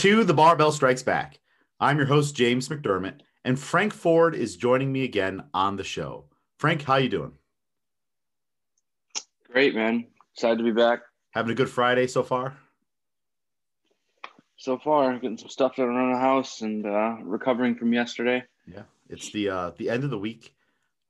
To the Barbell Strikes Back. I'm your host James McDermott, and Frank Ford is joining me again on the show. Frank, how you doing? Great, man. Excited to be back. Having a good Friday so far? So far, getting some stuff done around the house and uh, recovering from yesterday. Yeah, it's the uh, the end of the week,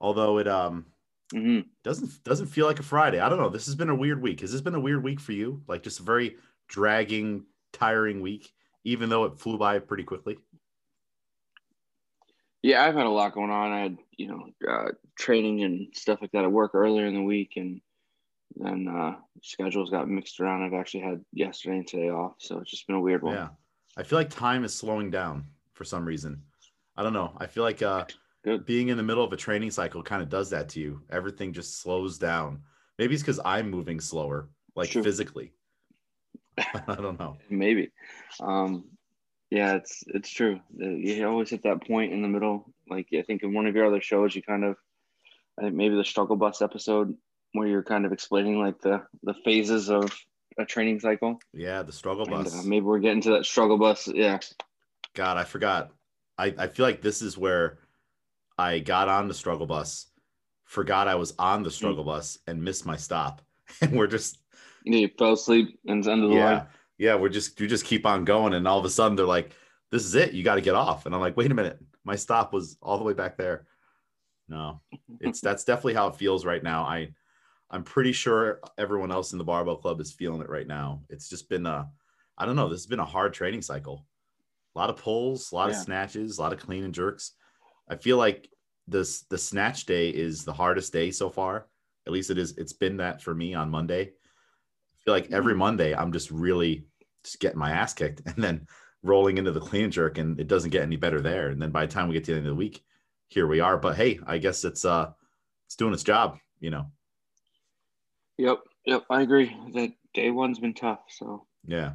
although it um hmm doesn't doesn't feel like a Friday. I don't know. This has been a weird week. Has this been a weird week for you? Like just a very dragging, tiring week, even though it flew by pretty quickly. Yeah, I've had a lot going on. I had, you know, uh, training and stuff like that at work earlier in the week, and then uh, schedules got mixed around. I've actually had yesterday and today off, so it's just been a weird one. Yeah, I feel like time is slowing down for some reason. I don't know. I feel like uh, Good. being in the middle of a training cycle kind of does that to you. Everything just slows down. Maybe it's because I'm moving slower, like True. physically. I don't know. Maybe. Um, yeah, it's it's true. You always hit that point in the middle. Like I think in one of your other shows, you kind of, I think maybe the struggle bus episode where you're kind of explaining like the the phases of a training cycle. Yeah, the struggle And, bus. uh, maybe we're getting to that struggle bus. Yeah. God, I forgot. I, I feel like this is where I got on the struggle bus, forgot I was on the struggle bus, and missed my stop. And we're just You know, you fell asleep and it's end the yeah, line. yeah, we're just you just keep on going, and all of a sudden they're like, "This is it. You got to get off." And I'm like, "Wait a minute, my stop was all the way back there." No, it's that's definitely how it feels right now. I I'm pretty sure everyone else in the barbell club is feeling it right now. It's just been a I don't know. This has been a hard training cycle. A lot of pulls, a lot of snatches, a lot of clean and jerks. I feel like this the snatch day is the hardest day so far. At least it is. It's been that for me on Monday. I feel like every Monday I'm just really just getting my ass kicked, and then rolling into the clean jerk, and it doesn't get any better there. And then by the time we get to the end of the week, here we are. But hey, I guess it's uh it's doing its job, you know. Yep. Yep. I agree. That day one's been tough. So Yeah.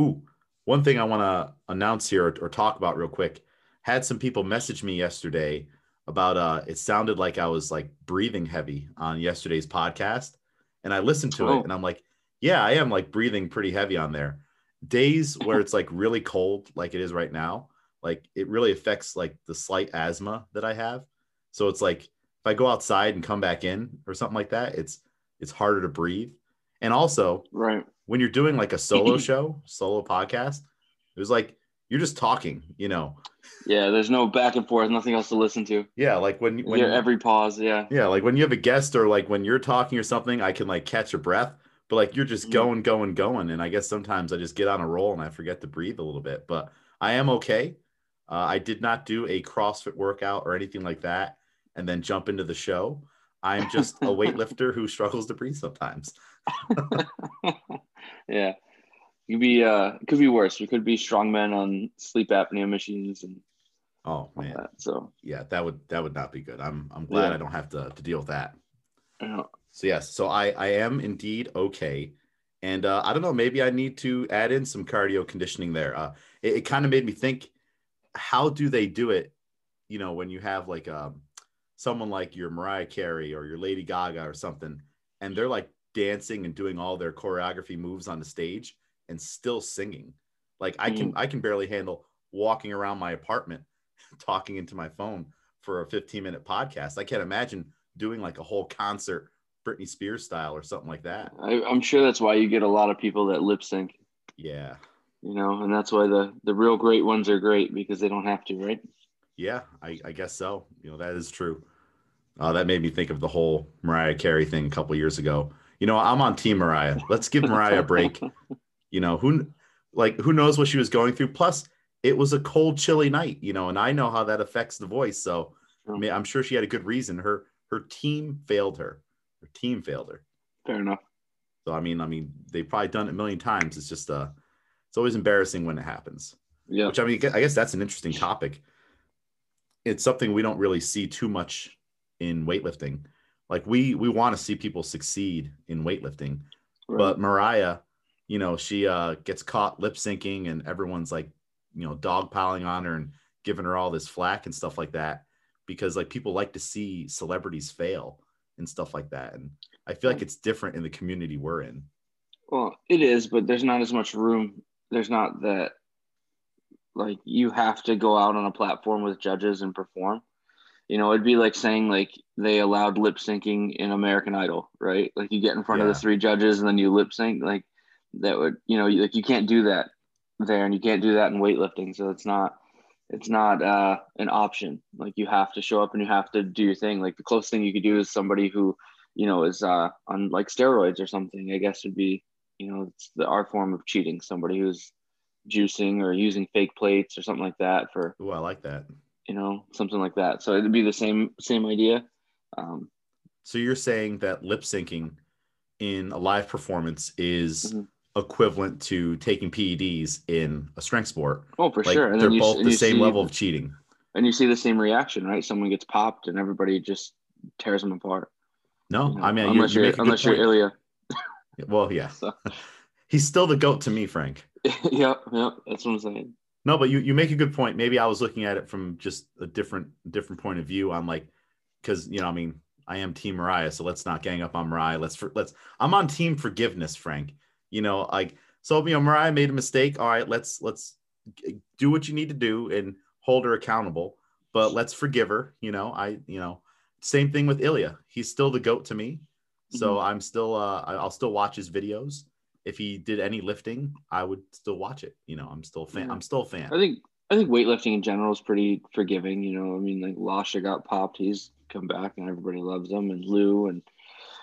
Ooh, one thing I want to announce here or, or talk about real quick. Had some people message me yesterday about uh it sounded like I was like breathing heavy on yesterday's podcast. And I listened to Oh. it and I'm like, yeah, I am like breathing pretty heavy on there. Days where it's like really cold, like it is right now, like it really affects like the slight asthma that I have. So it's like if I go outside and come back in or something like that, it's it's harder to breathe. And also, right. when you're doing like a solo show, solo podcast, it was like you're just talking, you know. Yeah. There's no back and forth. Nothing else to listen to. Yeah, like when when yeah. Every pause. Yeah. yeah, like when you have a guest or like when you're talking or something, I can like catch a breath, but like you're just Mhm. going, going, going, and I guess sometimes I just get on a roll and I forget to breathe a little bit. But I am okay. Uh, I did not do a CrossFit workout or anything like that, and then jump into the show. I'm just a weightlifter who struggles to breathe sometimes. yeah. Could be uh could be worse. We could be strongmen on sleep apnea machines and Oh man, that. So yeah, that would that would not be good. I'm I'm glad Yeah. I don't have to to deal with that. yeah. So yes, so I I am indeed okay, and uh, I don't know. Maybe I need to add in some cardio conditioning there. Uh, it, it kind of made me think, how do they do it? You know, when you have like um, someone like your Mariah Carey or your Lady Gaga or something, and they're like dancing and doing all their choreography moves on the stage and still singing. Like I can I can barely handle walking around my apartment talking into my phone for a 15 minute podcast. I can't imagine doing like a whole concert Britney Spears style or something like that. I, I'm sure that's why you get a lot of people that lip sync, Yeah. you know, and that's why the the real great ones are great because they don't have to, right? Yeah, I, I guess so. You know, that is true. Uh, that made me think of the whole Mariah Carey thing a couple years ago. You know, I'm on Team Mariah. Let's give Mariah a break. You know, who like who knows what she was going through? Plus, it was a cold, chilly night, you know, and I know how that affects the voice. So I mean, I'm sure she had a good reason. Her her team failed her. Her team failed her. Fair enough. So I mean, I mean, they've probably done it a million times. It's just uh it's always embarrassing when it happens. Yeah. Which I mean, I guess that's an interesting topic. It's something we don't really see too much in weightlifting. Like we we want to see people succeed in weightlifting, Right. but Mariah, you know, she uh gets caught lip syncing and everyone's like, you know, dogpiling on her and giving her all this flack and stuff like that because like people like to see celebrities fail and stuff like that. And I feel like it's different in the community we're in. Well, it is, but there's not as much room. There's not that like you have to go out on a platform with judges and perform. You know, it'd be like saying like they allowed lip syncing in American Idol, right? Like you get in front of the three judges and then you lip sync. Like that would, you know, like you can't do that there, and you can't do that in weightlifting. So it's not, it's not uh, an option. Like you have to show up and you have to do your thing. Like the closest thing you could do is somebody who, you know, is uh, on like steroids or something. I guess would be, you know, it's the art form of cheating. Somebody who's juicing or using fake plates or something like that for Oh, I like that. you know something like that so it'd be the same same idea um So you're saying that lip syncing in a live performance is Mhm. Equivalent to taking PEDs in a strength sport. oh for Like sure and they're then you, both the same see, level of cheating. and you see the same reaction right someone gets popped and everybody just tears them apart No, you know, I mean, unless you you are make a unless you're. Ilya Well, yeah, so he's still the goat to me, Frank. yep yep that's what I'm saying No, but you you make a good point. Maybe I was looking at it from just a different different point of view. I'm like, because you know, I mean, I am Team Mariah, so let's not gang up on Mariah. Let's for, let's. I'm on Team Forgiveness, Frank. You know, like so. You know, Mariah made a mistake. All right, let's let's do what you need to do and hold her accountable. But let's forgive her. You know, I you know, same thing with Ilya. He's still the goat to me. So I'm still uh I'll still watch his videos. If he did any lifting, I would still watch it. You know, I'm still a fan. Yeah. I'm still a fan. I think I think weightlifting in general is pretty forgiving. You know, I mean, like Lasha got popped, he's come back, and everybody loves him, and Lou and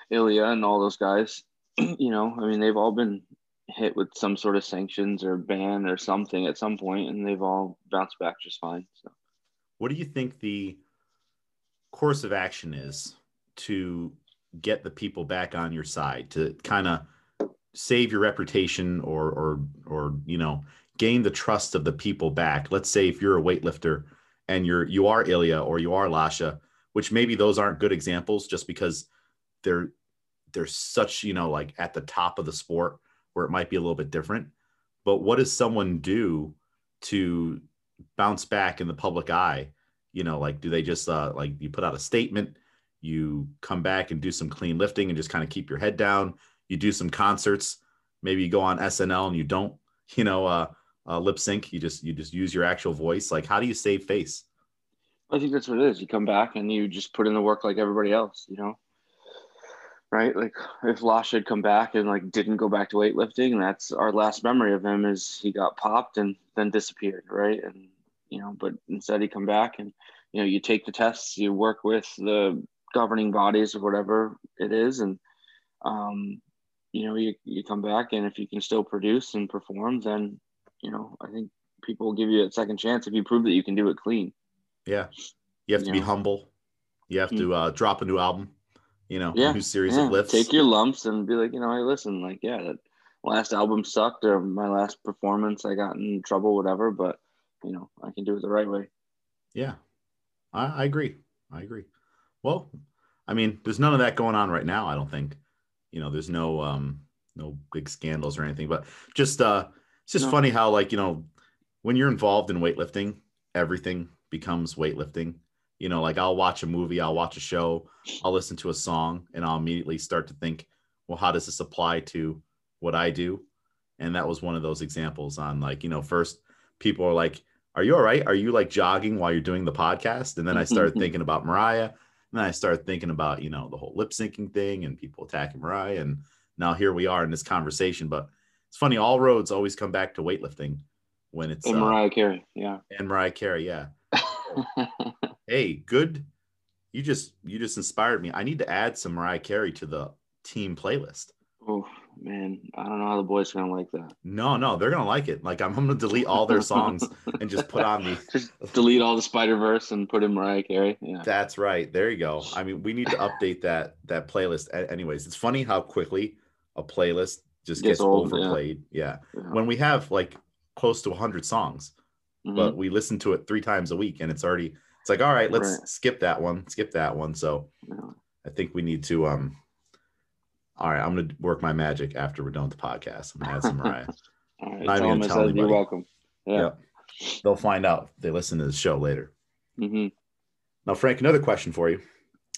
Ilya and all those guys. you know, I mean, they've all been hit with some sort of sanctions or ban or something at some point, and they've all bounced back just fine. So What do you think the course of action is to get the people back on your side to kind of save your reputation or or or you know gain the trust of the people back? Let's say if you're a weightlifter and you're you are Ilya or you are Lasha, which maybe those aren't good examples just because they're they're such you know like at the top of the sport where it might be a little bit different. But what does someone do to bounce back in the public eye? You know, like do they just uh, like you put out a statement, you come back and do some clean lifting and just kind of keep your head down. You do some concerts, maybe you go on SNL and you don't, you know, uh, uh, lip sync. You just you just use your actual voice. Like, how do you save face? I think that's what it is. You come back and you just put in the work like everybody else. You know. Right, like if Lasha had come back and like didn't go back to weightlifting, that's our last memory of him is he got popped and then disappeared, right? And you know, but instead he come back and you know you take the tests, you work with the governing bodies or whatever it is, and um, you know you you come back and if you can still produce and perform, then you know I think people will give you a second chance if you prove that you can do it clean. Yeah, you have to be Yeah. humble. You have to uh, drop a new album. You know, Yeah, new series Yeah, of lifts. Take your lumps and be like, you know, hey, listen, like, yeah, that last album sucked or my last performance, I got in trouble, whatever, but you know, I can do it the right way. Yeah, I, I agree. I agree. Well, I mean, there's none of that going on right now. I don't think. You know, there's no um no big scandals or anything, but just uh, it's just No. funny how like you know when you're involved in weightlifting, everything becomes weightlifting. You know, like I'll watch a movie, I'll watch a show, I'll listen to a song, and I'll immediately start to think, well, how does this apply to what I do? And that was one of those examples on like, you know, first people are like, are you all right? Are you like jogging while you're doing the podcast? And then I started thinking about Mariah. And then I started thinking about, you know, the whole lip syncing thing and people attacking Mariah. And now here we are in this conversation. But it's funny, all roads always come back to weightlifting when it's And uh, Mariah Carey, yeah. and Mariah Carey. Yeah. Hey, good. You just you just inspired me. I need to add some Mariah Carey to the team playlist. oh man, I don't know how the boys are gonna like that. No, no, they're gonna like it. Like I'm, I'm gonna delete all their songs and just put on the just delete all the Spider Verse and put in Mariah Carey. Yeah. That's right. There you go. I mean, we need to update that that playlist. Anyways, it's funny how quickly a playlist just Gets gets, old, overplayed. Yeah. yeah. When we have like close to 100 songs, Mhm. but we listen to it three times a week, and it's already it's like, all right, let's Right. skip that one, skip that one. So Yeah. I think we need to. um All right, I'm gonna work my magic after we're done with the podcast. I'm gonna add some Mariah. All right, Not tell even them I tell anybody. you're welcome. Yeah. Yep. They'll find out they listen to the show later. mm-hmm. Now, Frank, another question for you.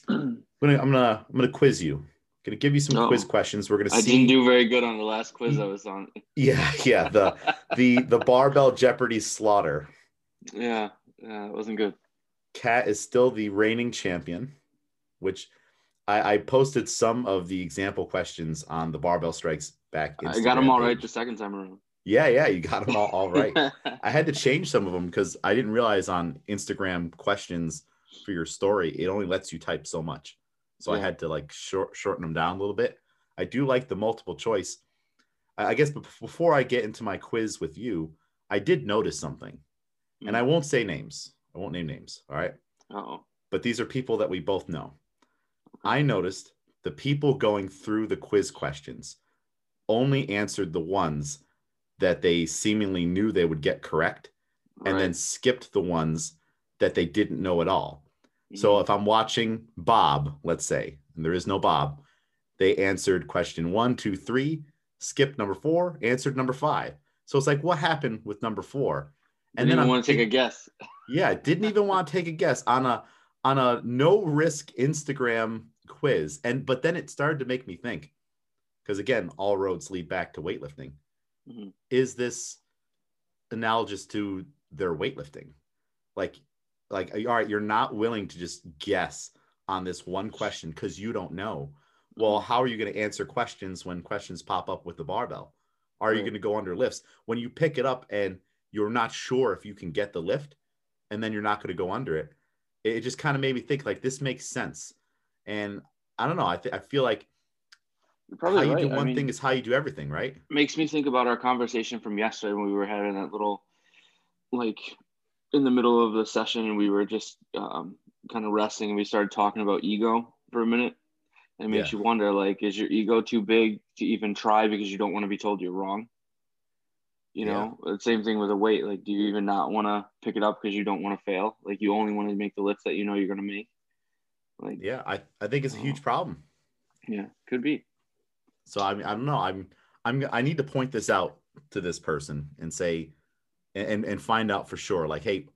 I'm gonna I'm gonna I'm gonna quiz you Gonna give you some Oh. quiz questions. We're gonna see. I didn't do very good on the last quiz I was on. yeah, yeah. The the the barbell Jeopardy slaughter. yeah, yeah, it wasn't good. Kat is still the reigning champion, which I, I posted some of the example questions on the barbell strikes back. I got them Instagram all right the second time around. Yeah, yeah, you got them all, all right. I had to change some of them because I didn't realize on Instagram questions for your story, it only lets you type so much. So I had to like short, shorten them down a little bit. I do like the multiple choice. I, I guess bef- before I get into my quiz with you, I did notice something, and hmm. I won't say names. I won't name names. All right. oh. But these are people that we both know. I noticed the people going through the quiz questions only answered the ones that they seemingly knew they would get correct and then skipped the ones that they didn't know at all. So mm-hmm. if I'm watching Bob, let's say, and there is no Bob, they answered question one, two, three, skipped number four, answered number five. So it's like, what happened with number four? and then I want to take a guess. Yeah, didn't even want to take a guess on a on a no risk Instagram quiz. And but then it started to make me think, because again, all roads lead back to weightlifting. Mhm. Is this analogous to their weightlifting? Like, like all right, you're not willing to just guess on this one question because you don't know. Well, how are you going to answer questions when questions pop up with the barbell? Are you going to go under lifts? When you pick it up and you're not sure if you can get the lift, and then you're not going to go under it, it it just kind of made me think like this makes sense. And I don't know. I, th- I feel like You're probably how you right. do I one mean, thing is how you do everything, right? makes me think about our conversation from yesterday when we were having that little, like, in the middle of the session, and we were just um, kind of resting, and we started talking about ego for a minute. It makes Yeah. you wonder, like, is your ego too big to even try because you don't want to be told you're wrong? You Yeah. know, the same thing with a weight. Like, do you even not want to pick it up because you don't want to fail? Like, you only want to make the lifts that you know you're going to make. Like, Yeah, I, I think it's a huge oh. problem. yeah, could be. So I mean, I don't know. I'm I'm I need to point this out to this person and say and and find out for sure. Like, hey,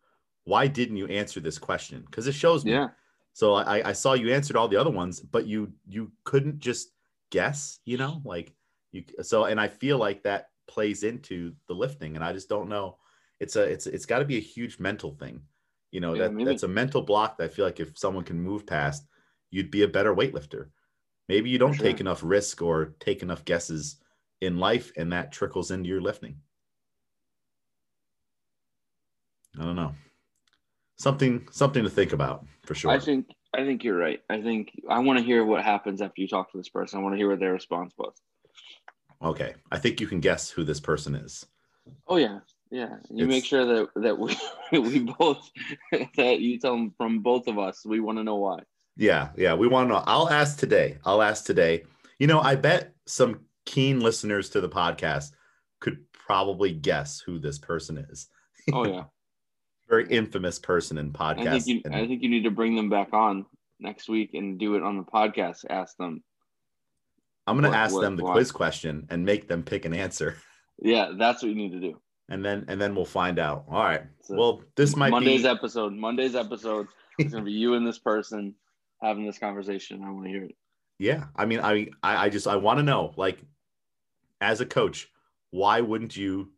why didn't you answer this question? Because it shows me. Yeah. So I I saw you answered all the other ones, but you you couldn't just guess. You know, like you. So and I feel like that plays into the lifting, and I just don't know. It's a it's it's got to be a huge mental thing. You know Yeah, that maybe. that's a mental block that I feel like if someone can move past, you'd be a better weightlifter. Maybe you don't sure. take enough risk or take enough guesses in life, and that trickles into your lifting. I don't know. Something something to think about for sure. I think I think you're right. I think I want to hear what happens after you talk to this person. I want to hear what their response was. Okay, I think you can guess who this person is. Oh yeah, yeah. You It's- make sure that that we we both that you tell them from both of us. We want to know why. Yeah, yeah. We want to know. I'll ask today. I'll ask today. You know, I bet some keen listeners to the podcast could probably guess who this person is. Oh yeah. Very infamous person in I podcast. think you I think you need to bring them back on next week and do it on the podcast. Ask them. I'm going what- to ask what- them the why? quiz question and make them pick an answer, Yeah, that's what you need to do. and then and then we'll find out. All right. So, Well, this might be Monday's be. episode. Monday's episode is gonna be you and this person having this conversation. I want to hear it. Yeah, I mean, I I, I just I want to know, like, as a coach, why wouldn't you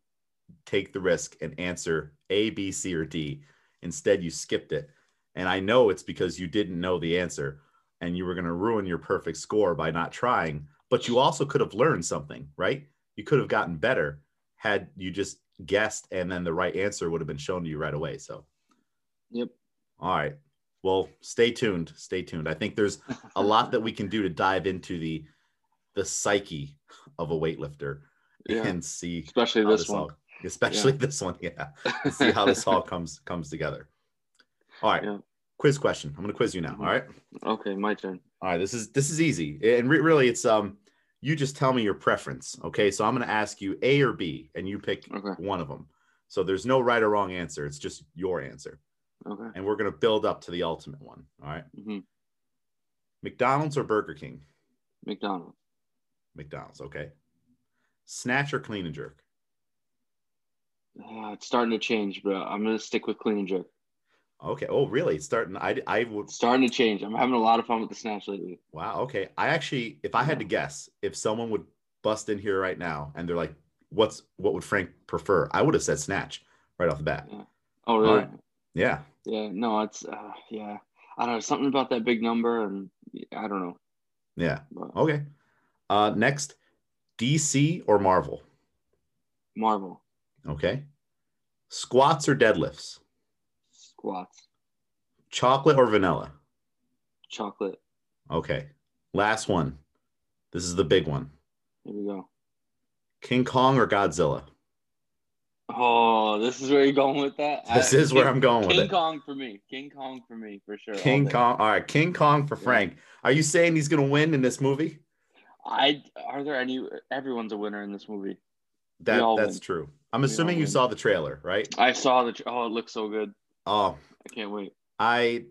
take the risk and answer A, B, C, or D? Instead, you skipped it, and I know it's because you didn't know the answer, and you were going to ruin your perfect score by not trying. But you also could have learned something, right? You could have gotten better had you just guessed, and then the right answer would have been shown to you right away. So, Yep. all right. Well, stay tuned. Stay tuned. I think there's a lot that we can do to dive into the the psyche of a weightlifter Yeah. and see Especially how this one. all, especially this one, yeah, see how this all comes comes together. All right, Yeah. Quiz question. I'm going to quiz you now. All right, Okay, my turn. all right. This is this is easy, and re- really, it's um, you just tell me your preference. Okay, so I'm going to ask you A or B, and you pick Okay. one of them. So there's no right or wrong answer. It's just your answer, Okay. and we're going to build up to the ultimate one. All right, hmm McDonald's or Burger King? McDonald's. McDonald's. Okay. Snatch or clean and jerk? Uh, it's starting to change, but I'm gonna stick with clean and jerk. Okay. Oh, really? It's starting. I I would. Starting to change. I'm having a lot of fun with the snatch lately. Wow. Okay. I actually, if I had to guess, if someone would bust in here right now and they're like, "What's what would Frank prefer?" I would have said snatch right off the bat. Oh, really? right. Yeah. Yeah. No, it's uh, yeah. I don't know something about that big number, and I don't know. Yeah. But Okay. Uh, next, DC or Marvel? Marvel Okay. Squats or deadlifts? Squats, Chocolate or vanilla? chocolate. Okay. Last one. This is the big one. Here we go. King Kong or Godzilla? Oh, this is where you're going with that. This I- is where King- I'm going with King it. Kong for me. King Kong for me for sure. King day. Kong. All right, King Kong for Yeah. Frank. Are you saying he's gonna win in this movie? I are there any? Everyone's a winner in this movie. That that's win. true. I'm We assuming you saw the trailer, right? I saw the. Oh, it looks so good. Oh, I can't wait. I,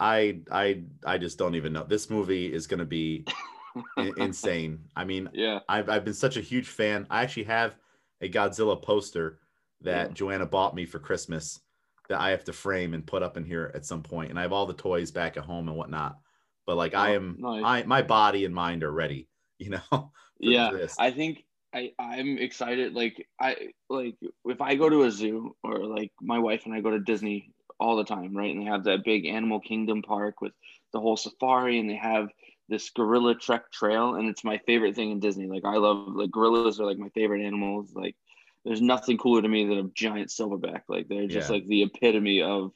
I, I, I just don't even know. This movie is gonna be insane. I mean, Yeah. I've I've been such a huge fan. I actually have a Godzilla poster that Yeah. Joanna bought me for Christmas that I have to frame and put up in here at some point. And I have all the toys back at home and whatnot. But like I Oh, am, nice. I my body and mind are ready. You know. yeah this. i think i i'm excited like i like if i go to a zoo or like my wife and i go to disney all the time right and they have that big animal kingdom park with the whole safari and they have this gorilla trek trail and it's my favorite thing in disney like i love like gorillas are like my favorite animals like there's nothing cooler to me than a giant silverback like they're just Yeah. like the epitome of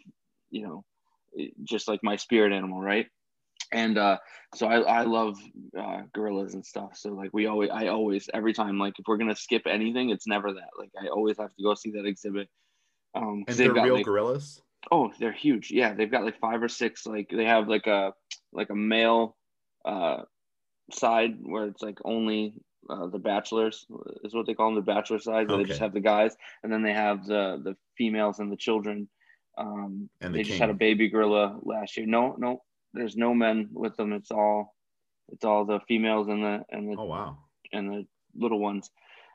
you know just like my spirit animal right and uh so I, I love uh, gorillas and stuff. So like we always, I always, every time, like if we're gonna skip anything, it's never that. Like I always have to go see that exhibit. Um, and they're got, real like- gorillas. oh, they're huge. Yeah, they've got like five or six. Like they have like a like a male uh side where it's like only uh, the bachelors is what they call them, the bachelor side. Where they just have the guys, and then they have the the females and the children. Um, And the they just king. had a baby gorilla last year. No, no, there's no men with them. It's all it's all the females and the and the Oh wow. and the little ones.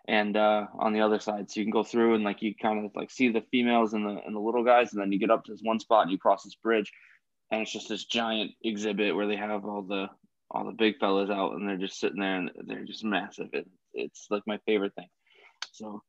And uh on the other side so you can go through and like you kind of like see the females and the and the little guys and then you get up to this one spot and you cross this bridge and it's just this giant exhibit where they have all the all the big fellas out and they're just sitting there and they're just massive. It, it's like my favorite thing. So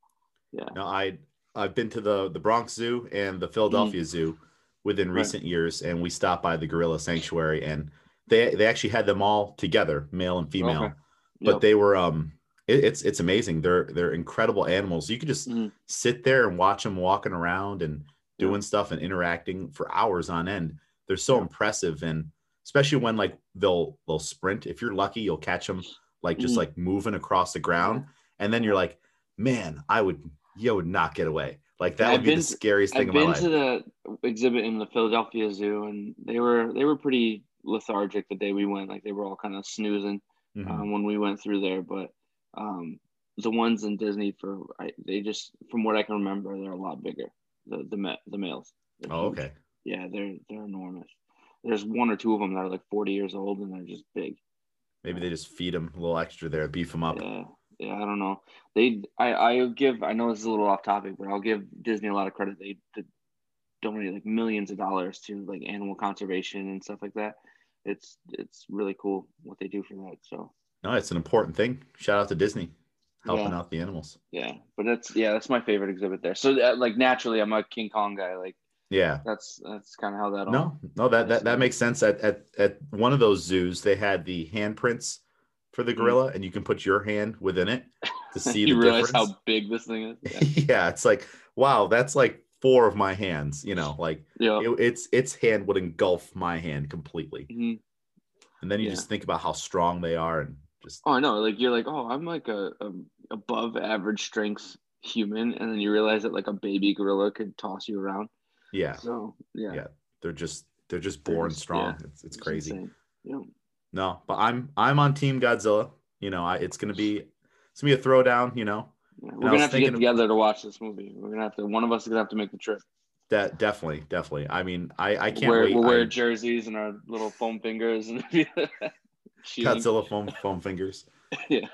yeah. Now I I've been to the the Bronx Zoo and the Philadelphia Zoo within Mm-hmm. Right. recent years, and we stopped by the gorilla sanctuary, and they they actually had them all together, male and female. Okay. But Yep. they were um, it, it's it's amazing. They're they're incredible animals. You could just Mhm. sit there and watch them walking around and doing stuff and interacting for hours on end. They're so Yeah. impressive, and especially when like they'll they'll sprint. If you're lucky, you'll catch them like just Mhm. like moving across the ground, and then you're like, man, I would you would not get away. Like that I've would be been the scariest thing I've been life. to the exhibit in the Philadelphia Zoo, and they were they were pretty lethargic the day we went. Like they were all kind of snoozing Mhm. um, when we went through there. But um, the ones in Disney, for I, they just from what I can remember, they're a lot bigger. The the the males. Oh, okay. Yeah, they're they're enormous. There's one or two of them that are like 40 years old, and they're just big. Maybe they just feed them a little extra there, beef them up. Yeah, I don't know. They, I, I give. I know this is a little off topic, but I'll give Disney a lot of credit. They, they donate like millions of dollars to like animal conservation and stuff like that. It's it's really cool what they do for that. So No, it's an important thing. Shout out to Disney helping Yeah. out the animals. yeah, but that's yeah, that's my favorite exhibit there. So uh, like naturally, I'm a King Kong guy. Like Yeah. that's that's kind of how that. all No, no, that, that that makes sense. At, at at one of those zoos, they had the handprints for the gorilla, and you can put your hand within it to see you the realize difference. how big this thing is. Yeah, Yeah. it's like wow, that's like four of my hands. You know, like yeah. it, it's its hand would engulf my hand completely, Mhm. and then you Yeah. just think about how strong they are, and just Oh, I know. Like you're like, oh, I'm like a, a above average strength human, and then you realize that like a baby gorilla could toss you around. yeah, So yeah, Yeah. they're just they're just They're born just- strong. yeah, It's it's crazy. insane. Yeah. No, but I'm I'm on Team Godzilla. You know, I, it's gonna be it's gonna be a throwdown. You know, We're gonna have to get together to watch this movie. We're gonna have to. One of us is gonna have to make the trip. that definitely, definitely. I mean, I I can't wear, wait. We'll wear jerseys and our little foam fingers and. Godzilla foam foam fingers. Yeah.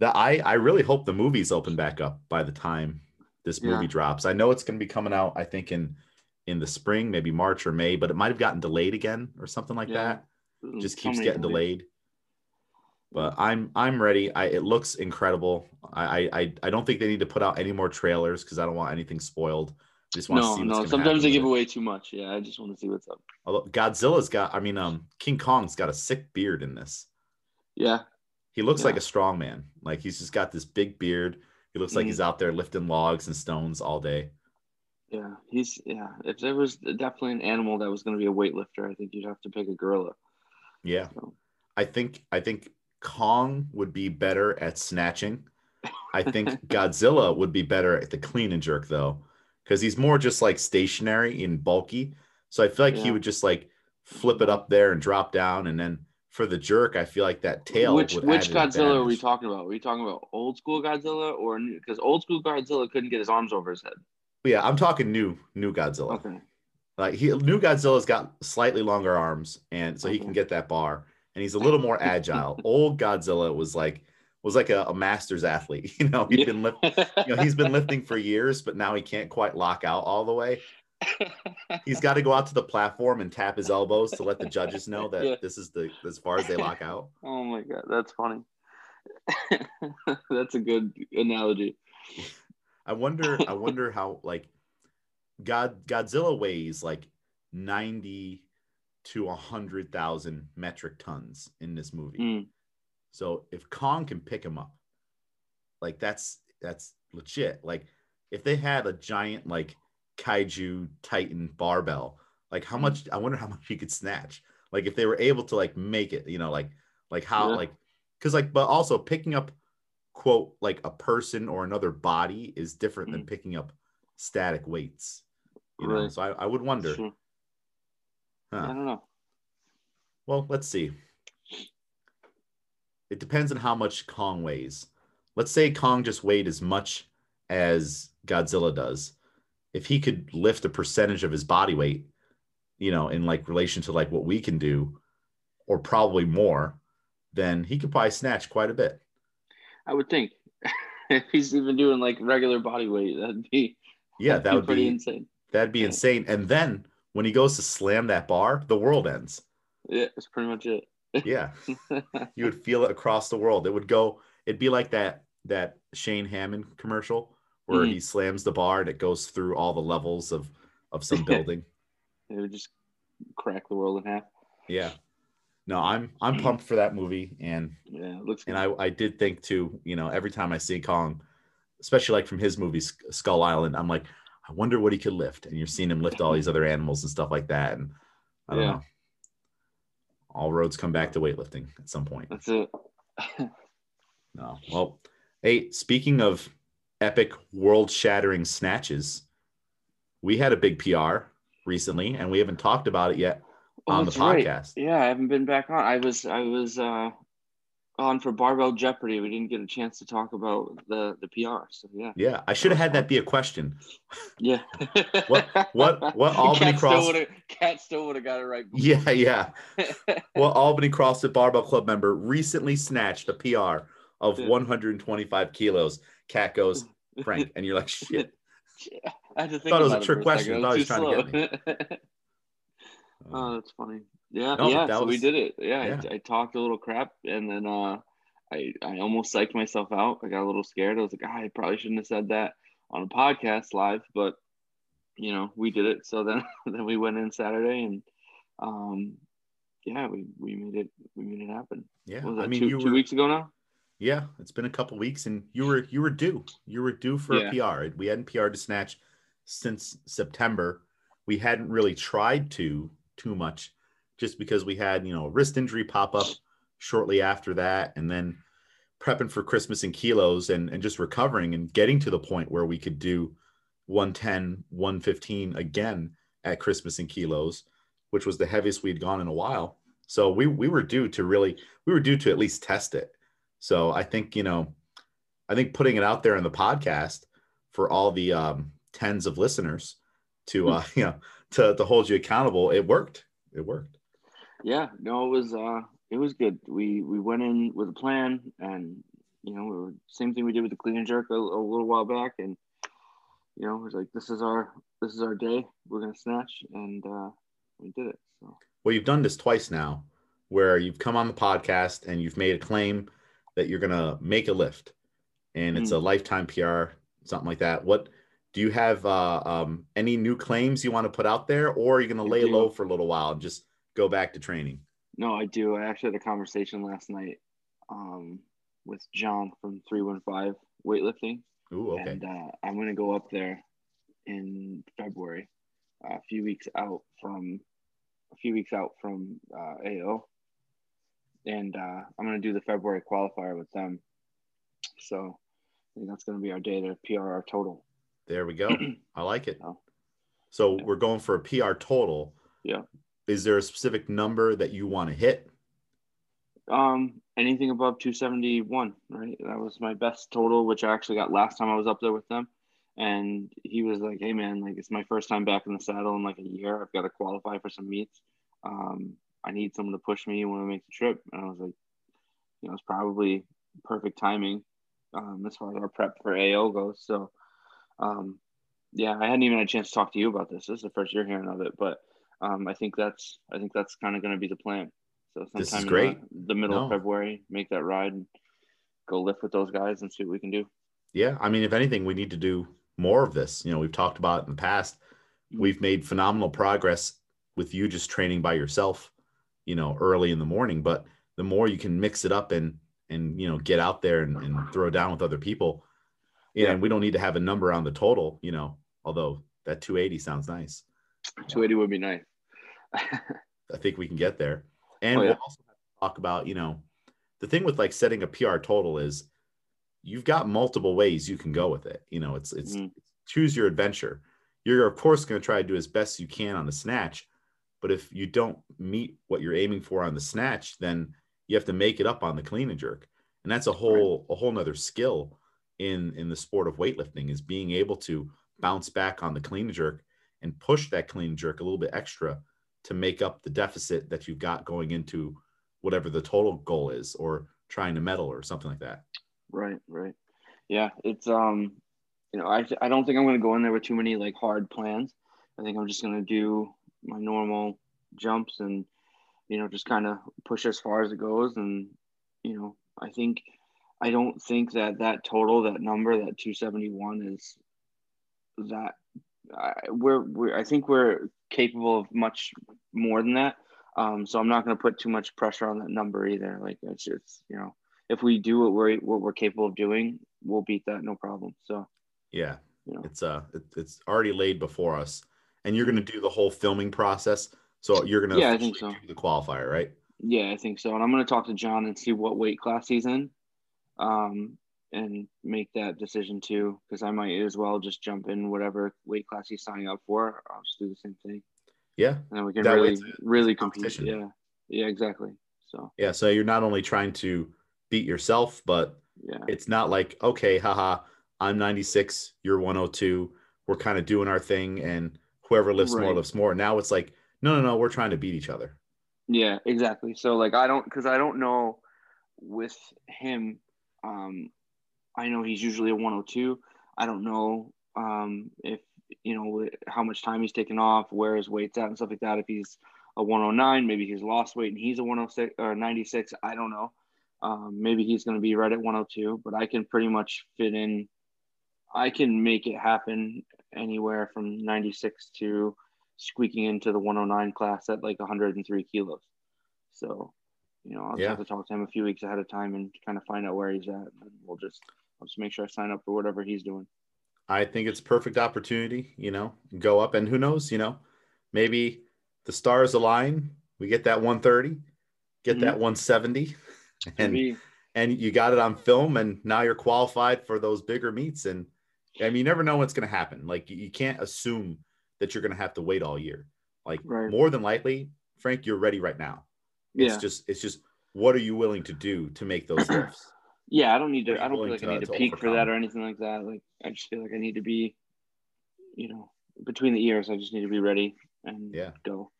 That I I really hope the movies open back up by the time this movie Yeah. drops. I know it's gonna be coming out. I think in in the spring, maybe March or May, but it might have gotten delayed again or something like Yeah. that. Just keeps getting delayed. But I'm I'm ready. I it looks incredible. I I I- don't think they need to put out any more trailers because I don't want anything spoiled. I just want to No, see what's no. Sometimes they give away too much. Yeah, I just want to see what's up. Although Godzilla's got, I mean, um, King Kong's got a sick beard in this. Yeah, He looks like a strong man. Like he's just got this big beard. He looks like Mhm. he's out there lifting logs and stones all day. yeah. He's yeah. If there was definitely an animal that was going to be a weightlifter, I think you'd have to pick a gorilla. Yeah. So. I think I think Kong would be better at snatching. I think Godzilla would be better at the clean and jerk though, because he's more just like stationary and bulky. So I feel like he would just like flip it up there and drop down, and then for the jerk, I feel like that tail. which would which Godzilla are we talking about? Are we talking about old school Godzilla or because old school Godzilla couldn't get his arms over his head? Yeah, I'm talking new new Godzilla. Okay. Like he new Godzilla's got slightly longer arms, and so he can uh-huh. get that bar, and he's a little more agile. Old Godzilla was like was like a, a master's athlete. You know, he'd been lift, you know he's been lifting for years, but now he can't quite lock out all the way. He's got to go out to the platform and tap his elbows to let the judges know that Yeah. this is the as far as they lock out. oh my god, that's funny. that's a good analogy. I wonder. I wonder how like God Godzilla weighs like ninety to hundred thousand metric tons in this movie. Mm, So if Kong can pick him up, like that's that's legit. Like if they had a giant like kaiju titan barbell, like how Mhm. much I wonder how much he could snatch. Like if they were able to like make it, you know, like like how Yeah. like because like but also picking up quote like a person or another body is different than Mhm. picking up static weights. You know, so I, I would wonder. Sure. huh. I don't know. Well, let's see. It depends on how much Kong weighs. Let's say Kong just weighed as much as Godzilla does. If he could lift a percentage of his body weight, you know, in like relation to like what we can do, or probably more, then he could probably snatch quite a bit. I would think if he's even doing like regular body weight, that'd be Yeah, that'd that would pretty be insane. That'd be insane. And then when he goes to slam that bar, the world ends. Yeah, that's pretty much it. Yeah. you would feel it across the world. It would go. It'd be like that that Shane Hamman commercial where Mhm. he slams the bar and it goes through all the levels of of some building. it would just crack the world in half. yeah. No, I'm I'm pumped for that movie, and Yeah, it looks good. and I I did think too. You know, every time I see Kong, especially like from his movie Skull Island, I'm like, I wonder what he could lift. And you're seeing him lift all these other animals and stuff like that, and I don't Yeah. know. All roads come back to weightlifting at some point. that's it. No. Well, hey, speaking of epic world shattering snatches, we had a big PR recently and we haven't talked about it yet Oh, on the that's right. podcast. Yeah, I haven't been back on. I was I was uh on for Barbell Jeopardy. We didn't get a chance to talk about the the PR. So yeah. Yeah, I should have had that be a question. Yeah. What- what- what Albany Cat Cross- Still Cat still would have got it right. Yeah, yeah. Well, Albany Cross, CrossFit Barbell Club member recently snatched a PR of Yeah. 125 kilos. Cat goes, Frank, and you're like, shit. I had to think Thought it was a trick question. second. Thought he was trying to too slow. oh, that's funny. Yeah, No, yeah. So we did it. Yeah, yeah. I, I talked a little crap, and then uh, I I almost psyched myself out. I got a little scared. I was like, ah, I probably shouldn't have said that on a podcast live, but you know, we did it. So then then we went in Saturday, and um, yeah, we we made it we made it happen. Yeah, was I mean, two, you two weeks ago now? Yeah, it's been a couple weeks, and you were you were due. You were due for Yeah. a PR. We hadn't PR to snatch since September. We hadn't really tried to too much, just because we had you know a wrist injury pop up shortly after that, and then prepping for Christmas and kilos, and and just recovering and getting to the point where we could do 110, 115 again at Christmas and kilos, which was the heaviest we'd gone in a while. So we we were due to really we were due to at least test it. So I think, you know, I think putting it out there in the podcast for all the um, tens of listeners to, uh, you know, to, to hold you accountable, it worked. It worked. Yeah, no, it was uh it was good. We we went in with a plan and you know, we were, same thing we did with the clean and jerk a, a little while back and you know, it was like this is our this is our day. We're gonna snatch, and uh, we did it. So Well, you've done this twice now, where you've come on the podcast and you've made a claim that you're gonna make a lift, and it's a lifetime PR, something like that. What do you have? Uh, um, any new claims you want to put out there, or are you gonna lay low for a little while and just go back to training? no, I do. I actually had a conversation last night um, with John from Three One Five Weightlifting, Ooh, okay. and uh, I'm gonna go up there in February, uh, a few weeks out from a few weeks out from uh, AO, and uh, I'm gonna do the February qualifier with them. So I think that's gonna be our day to PR our total. There we go. I like it. Oh. So Yeah. we're going for a PR total. Yeah. Is there a specific number that you want to hit? Um, anything above 271, right? That was my best total, which I actually got last time I was up there with them. And he was like, "Hey, man, like it's my first time back in the saddle in like a year. I've got to qualify for some meets. Um, I need someone to push me when I make the trip." And I was like, "You know, it's probably perfect timing um, as far as our prep for AO goes." So, um, yeah, I hadn't even had a chance to talk to you about this. This is the first you're hearing of it, but um, I think that's I think that's kind of going to be the plan. So sometime This is in the- great. The, middle of February, make that ride and go lift with those guys and see what we can do. Yeah. I mean, if anything, we need to do more of this. You know, we've talked about it in the past. Mhm. We've made phenomenal progress with you just training by yourself, you know, early in the morning. But the more you can mix it up and and you know get out there and, and throw down with other people, Yeah. and we don't need to have a number on the total, you know, although that 280 sounds nice. 280 would be nice. I think we can get there. And Oh, yeah. we'll also have to talk about, you know, the thing with like setting a PR total is you've got multiple ways you can go with it. You know, it's it's Mhm. choose your adventure. You're of course going to try to do as best you can on the snatch, but if you don't meet what you're aiming for on the snatch, then you have to make it up on the clean and jerk. And that's a whole a whole nother skill in in the sport of weightlifting is being able to bounce back on the clean and jerk and push that clean and jerk a little bit extra to make up the deficit that you've got going into whatever the total goal is or trying to medal or something like that. Right, right. Yeah, it's um, you know, I I don't think I'm gonna go in there with too many like hard plans. I think I'm just gonna do my normal jumps and you know just kind of push as far as it goes. And you know, I think I don't think that that total, that number, that 271 is that I, we're we're I think we're capable of much more than that. Um, so I'm not going to put too much pressure on that number either. Like it's just you know if we do what we're what we're capable of doing, we'll beat that no problem. So Yeah. you know, It's uh it, it's already laid before us. And you're going to do the whole filming process. So you're going to Yeah, I think so. the qualifier, right? yeah, I think so. And I'm going to talk to John and see what weight class he's in, um, and make that decision too. Because I might as well just jump in whatever weight class he's signing up for. I'll just do the same thing, Yeah. and then we can That really really compete. Yeah, yeah, exactly. So Yeah. So you're not only trying to beat yourself, but yeah, it's not like, okay, haha, I'm 96, you're 102. We're kind of doing our thing and whoever lifts more Right. lifts more. Now it's like, no, no, no, we're trying to beat each other. Yeah, exactly. So like I don't because I don't know with him. Um, I know he's usually a 102. I don't know um, if you know how much time he's taken off, where his weight's at, and stuff like that. If he's a 109, maybe he's lost weight and he's a 106 or 96. I don't know. Um, maybe he's going to be right at 102, but I can pretty much fit in. I can make it happen anywhere from 96 to squeaking into the 109 class at like 103 kilos. So, you know, I'll Yeah. have to talk to him a few weeks ahead of time and kind of find out where he's at. And we'll just, I'll just make sure I sign up for whatever he's doing. I think it's a perfect opportunity, you know, go up and who knows, you know, maybe the stars align. We get that 130, get Mhm. that 170 and Maybe, and you got it on film and now you're qualified for those bigger meets and I mean you never know what's going to happen. Like you- you can't assume that you're going to have to wait all year. Like Right. more than likely, Frank, you're ready right now. yeah. It's just it's just what are you willing to do to make those lifts? Yeah, I don't need to, I don't feel like to- I need to, to peak for that or anything like that. Like, I just feel like I need to be, you know, between the ears, I just need to be ready and Yeah. go.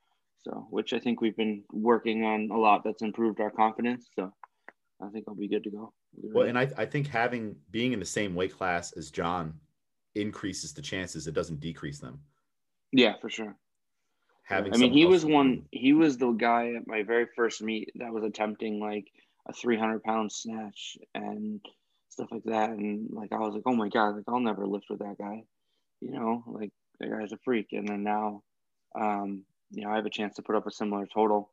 So, which I think we've been working on a lot that's improved our confidence. So, I think I'll be good to go. Well, and I, I think having being in the same weight class as John increases the chances it doesn't decrease them Yeah, for sure. having I mean, he was one. He was the guy at my very first meet that was attempting like a 300 pound snatch and stuff like that. And like, I was like, oh my god, like I'll never lift with that guy. You know, like that guy's a freak. And then now, um, you know, I have a chance to put up a similar total.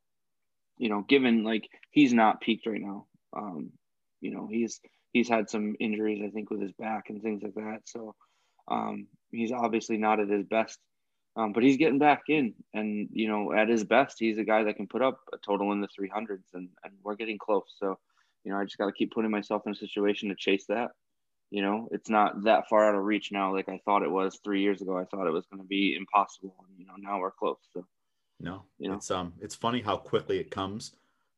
You know, given like he's not peaked right now. Um, you know, he's he's had some injuries, I think, with his back and things like that. So, um, he's obviously not at his best. Um, but he's getting back in, and you know, at his best, he's a guy that can put up a total in the 300s, and, and we're getting close. So, you know, I just got to keep putting myself in a situation to chase that. You know, it's not that far out of reach now, like I thought it was three years ago. I thought it was going to be impossible, and you know, now we're close. So, no you know. it's um it's funny how quickly it comes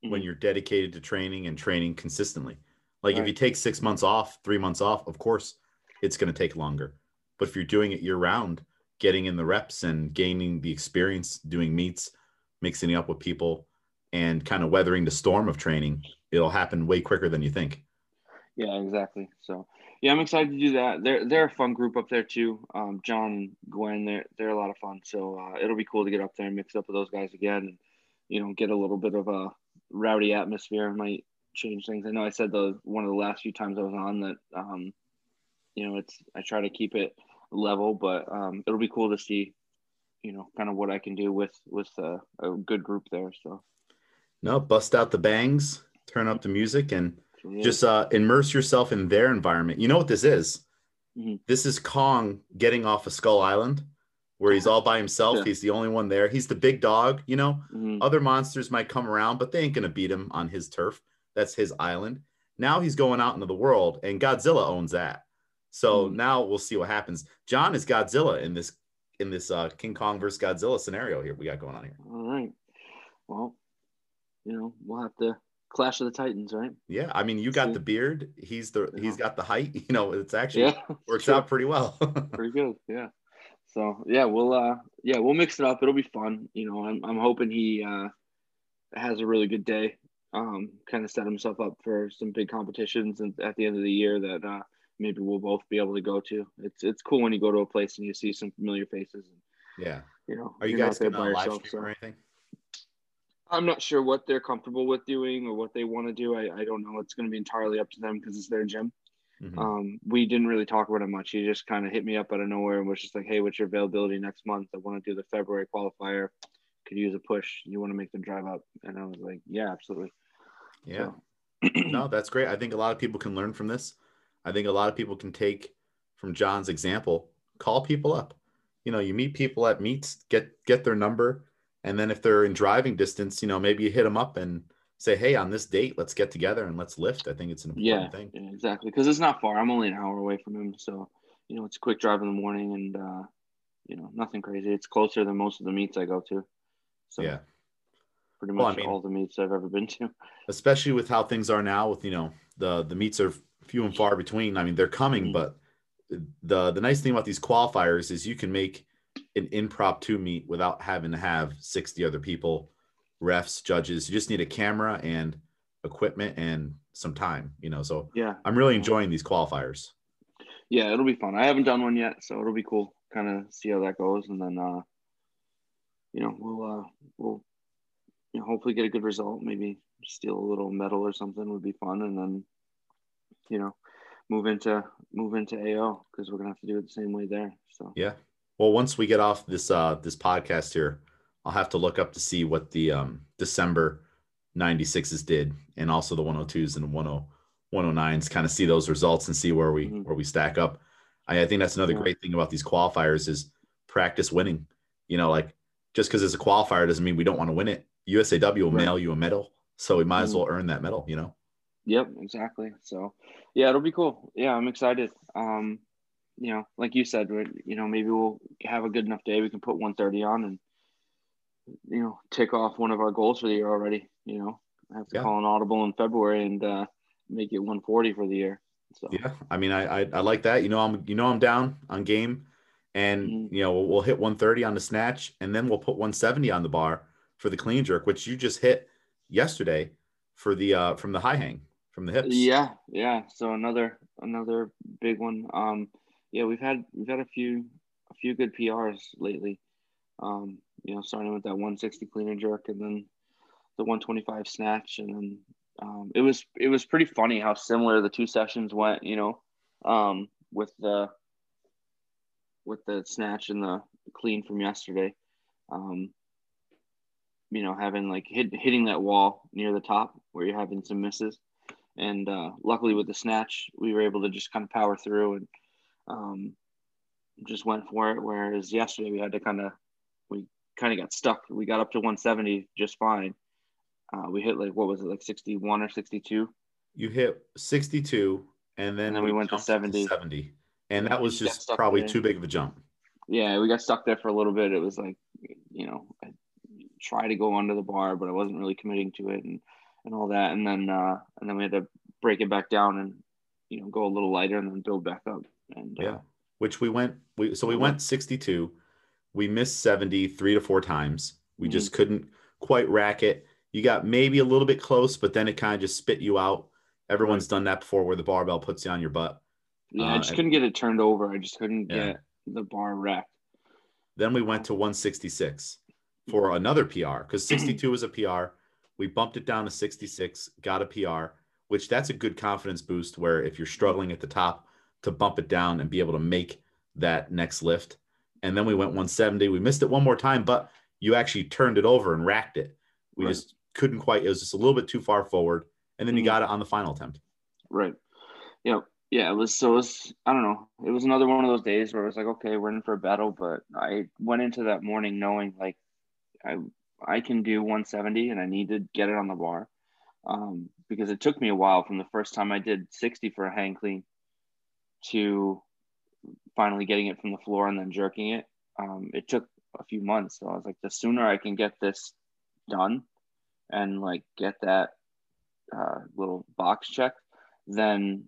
when Mhm. you're dedicated to training and training consistently like if you take six months off three months off of course it's going to take longer but if you're doing it year round getting in the reps and gaining the experience doing meets mixing up with people and kind of weathering the storm of training it'll happen way quicker than you think Yeah, exactly. So yeah, I'm excited to do that. They're they're a fun group up there too. Um, John Gwen, they're they're a lot of fun. So uh, it'll be cool to get up there and mix up with those guys again, and you know, get a little bit of a rowdy atmosphere. Might change things. I know I said the one of the last few times I was on that, um, you know, it's I try to keep it level, but um, it'll be cool to see, you know, kind of what I can do with with a, a good group there. So no bust out the bangs turn up the music and yeah. just uh, immerse yourself in their environment. You know what this is? Mhm. This is Kong getting off of Skull Island, where he's all by himself. Yeah. He's the only one there. He's the big dog. You know, Mhm. other monsters might come around, but they ain't gonna beat him on his turf. That's his island. Now he's going out into the world, and Godzilla owns that. So Mhm. now we'll see what happens. John is Godzilla in this in this uh, King Kong versus Godzilla scenario here we got going on here. All right. Well, you know, we'll have to clash of the titans, right? Yeah, I mean, you got the beard. He's the he's got the height. You know, it's actually Yeah, works true. out pretty well. pretty good. Yeah. So yeah, we'll uh yeah we'll mix it up. It'll be fun. You know, I'm I'm hoping he uh has a really good day. Um, kind of set himself up for some big competitions and at the end of the year that uh maybe we'll both be able to go to. It's it's cool when you go to a place and you see some familiar faces. And, yeah. you know, Are you guys gonna by live yourself, stream or anything? I'm not sure what they're comfortable with doing or what they want to do. I, I don't know. It's going to be entirely up to them because it's their gym. Mhm. Um, we didn't really talk about it much. He just kind of hit me up out of nowhere and was just like, "Hey, what's your availability next month? I want to do the February qualifier. Could use a push. You want to make the drive up?" And I was like, "Yeah, absolutely." yeah. So, no, that's great. I think a lot of people can learn from this. I think a lot of people can take from John's example. Call people up. You know, you meet people at meets, get get their number, and then if they're in driving distance, you know, maybe you hit them up and say, "Hey, on this date, let's get together and let's lift." I think it's an important yeah, thing. yeah, exactly. Because it's not far. I'm only an hour away from him, so you know, it's a quick drive in the morning, and uh, you know, nothing crazy. It's closer than most of the meets I go to. So Yeah, pretty Well, I much mean- all the meets I've ever been to. especially with how things are now. With you know, the the meets are few and far between. I mean, they're coming, Mhm. but the the nice thing about these qualifiers is you can make an impromptu meet without having to have 60 other people, refs, judges. You just need a camera and equipment and some time, you know. So Yeah, I'm really enjoying these qualifiers. yeah, it'll be fun. I haven't done one yet, so it'll be cool. Kind of see how that goes, and then uh, you know we'll uh, we'll you know hopefully get a good result. Maybe steal a little medal or something would be fun, and then you know move into move into AO because we're gonna have to do it the same way there. So Yeah. Well, once we get off this uh this podcast here, I'll have to look up to see what the um December 96s did and also the 102s and 10 109s kind of see those results and see where we Mhm. where we stack up. I, I think that's another Yeah. great thing about these qualifiers is practice winning. You know, like just because it's a qualifier doesn't mean we don't want to win it. USAW will Right. mail you a medal, so we might as Mhm. well earn that medal. You know. Yep, exactly. So, yeah, it'll be cool. Yeah, I'm excited. Um, you know, like you said, you know, maybe we'll have a good enough day. We can put 130 on and, you know, tick off one of our goals for the year already. You know, I have to Yeah. call an audible in February and uh, make it 140 for the year. So, Yeah, I mean, I, I I like that. You know, I'm you know I'm down on game, and Mhm. you know we'll, we'll hit 130 on the snatch, and then we'll put 170 on the bar for the clean jerk, which you just hit yesterday for the uh from the high hang from the hips. yeah, yeah. So another another big one. Um, yeah, we've had we've had a few a few good PRs lately. Um, you know, starting with that 160 clean and jerk, and then the 125 snatch, and then um, it was it was pretty funny how similar the two sessions went. You know, um, with the with the snatch and the clean from yesterday. Um, you know, having like hit, hitting that wall near the top where you're having some misses. And uh, luckily with the snatch, we were able to just kind of power through and um, just went for it. Whereas yesterday we had to kind of, we kind of got stuck. We got up to 170 just fine. Uh, we hit like, what was it, like 61 or 62? You hit 62 and then, and then we, we went to 70. To 70. And that was just probably there. too big of a jump. Yeah, we got stuck there for a little bit. It was like, you know, I tried to go under the bar, but I wasn't really committing to it and, and all that. And then, uh, and then we had to break it back down and, you know, go a little lighter and then build back up. And yeah, uh, which we went, we, so we went 62, we missed 70 three to four times. We mm-hmm. just couldn't quite rack it. You got maybe a little bit close, but then it kind of just spit you out. Everyone's right. done that before where the barbell puts you on your butt. Yeah, uh, I just couldn't get it turned over. I just couldn't yeah. get the bar racked. Then we went to 166 for another PR because 62 was a PR. We bumped it down to 66, got a PR, which that's a good confidence boost. Where if you're struggling at the top, to bump it down and be able to make that next lift. And then we went 170. We missed it one more time, but you actually turned it over and racked it. We right. just couldn't quite. It was just a little bit too far forward, and then you mm-hmm. got it on the final attempt. Right. Yeah yeah, it was so it was I don't know. It was another one of those days where it was like, okay, we're in for a battle, but I went into that morning knowing like I I can do 170 and I need to get it on the bar. Um, because it took me a while from the first time I did 60 for a hang clean to finally getting it from the floor and then jerking it. Um, it took a few months. So I was like, the sooner I can get this done and like get that uh, little box checked, then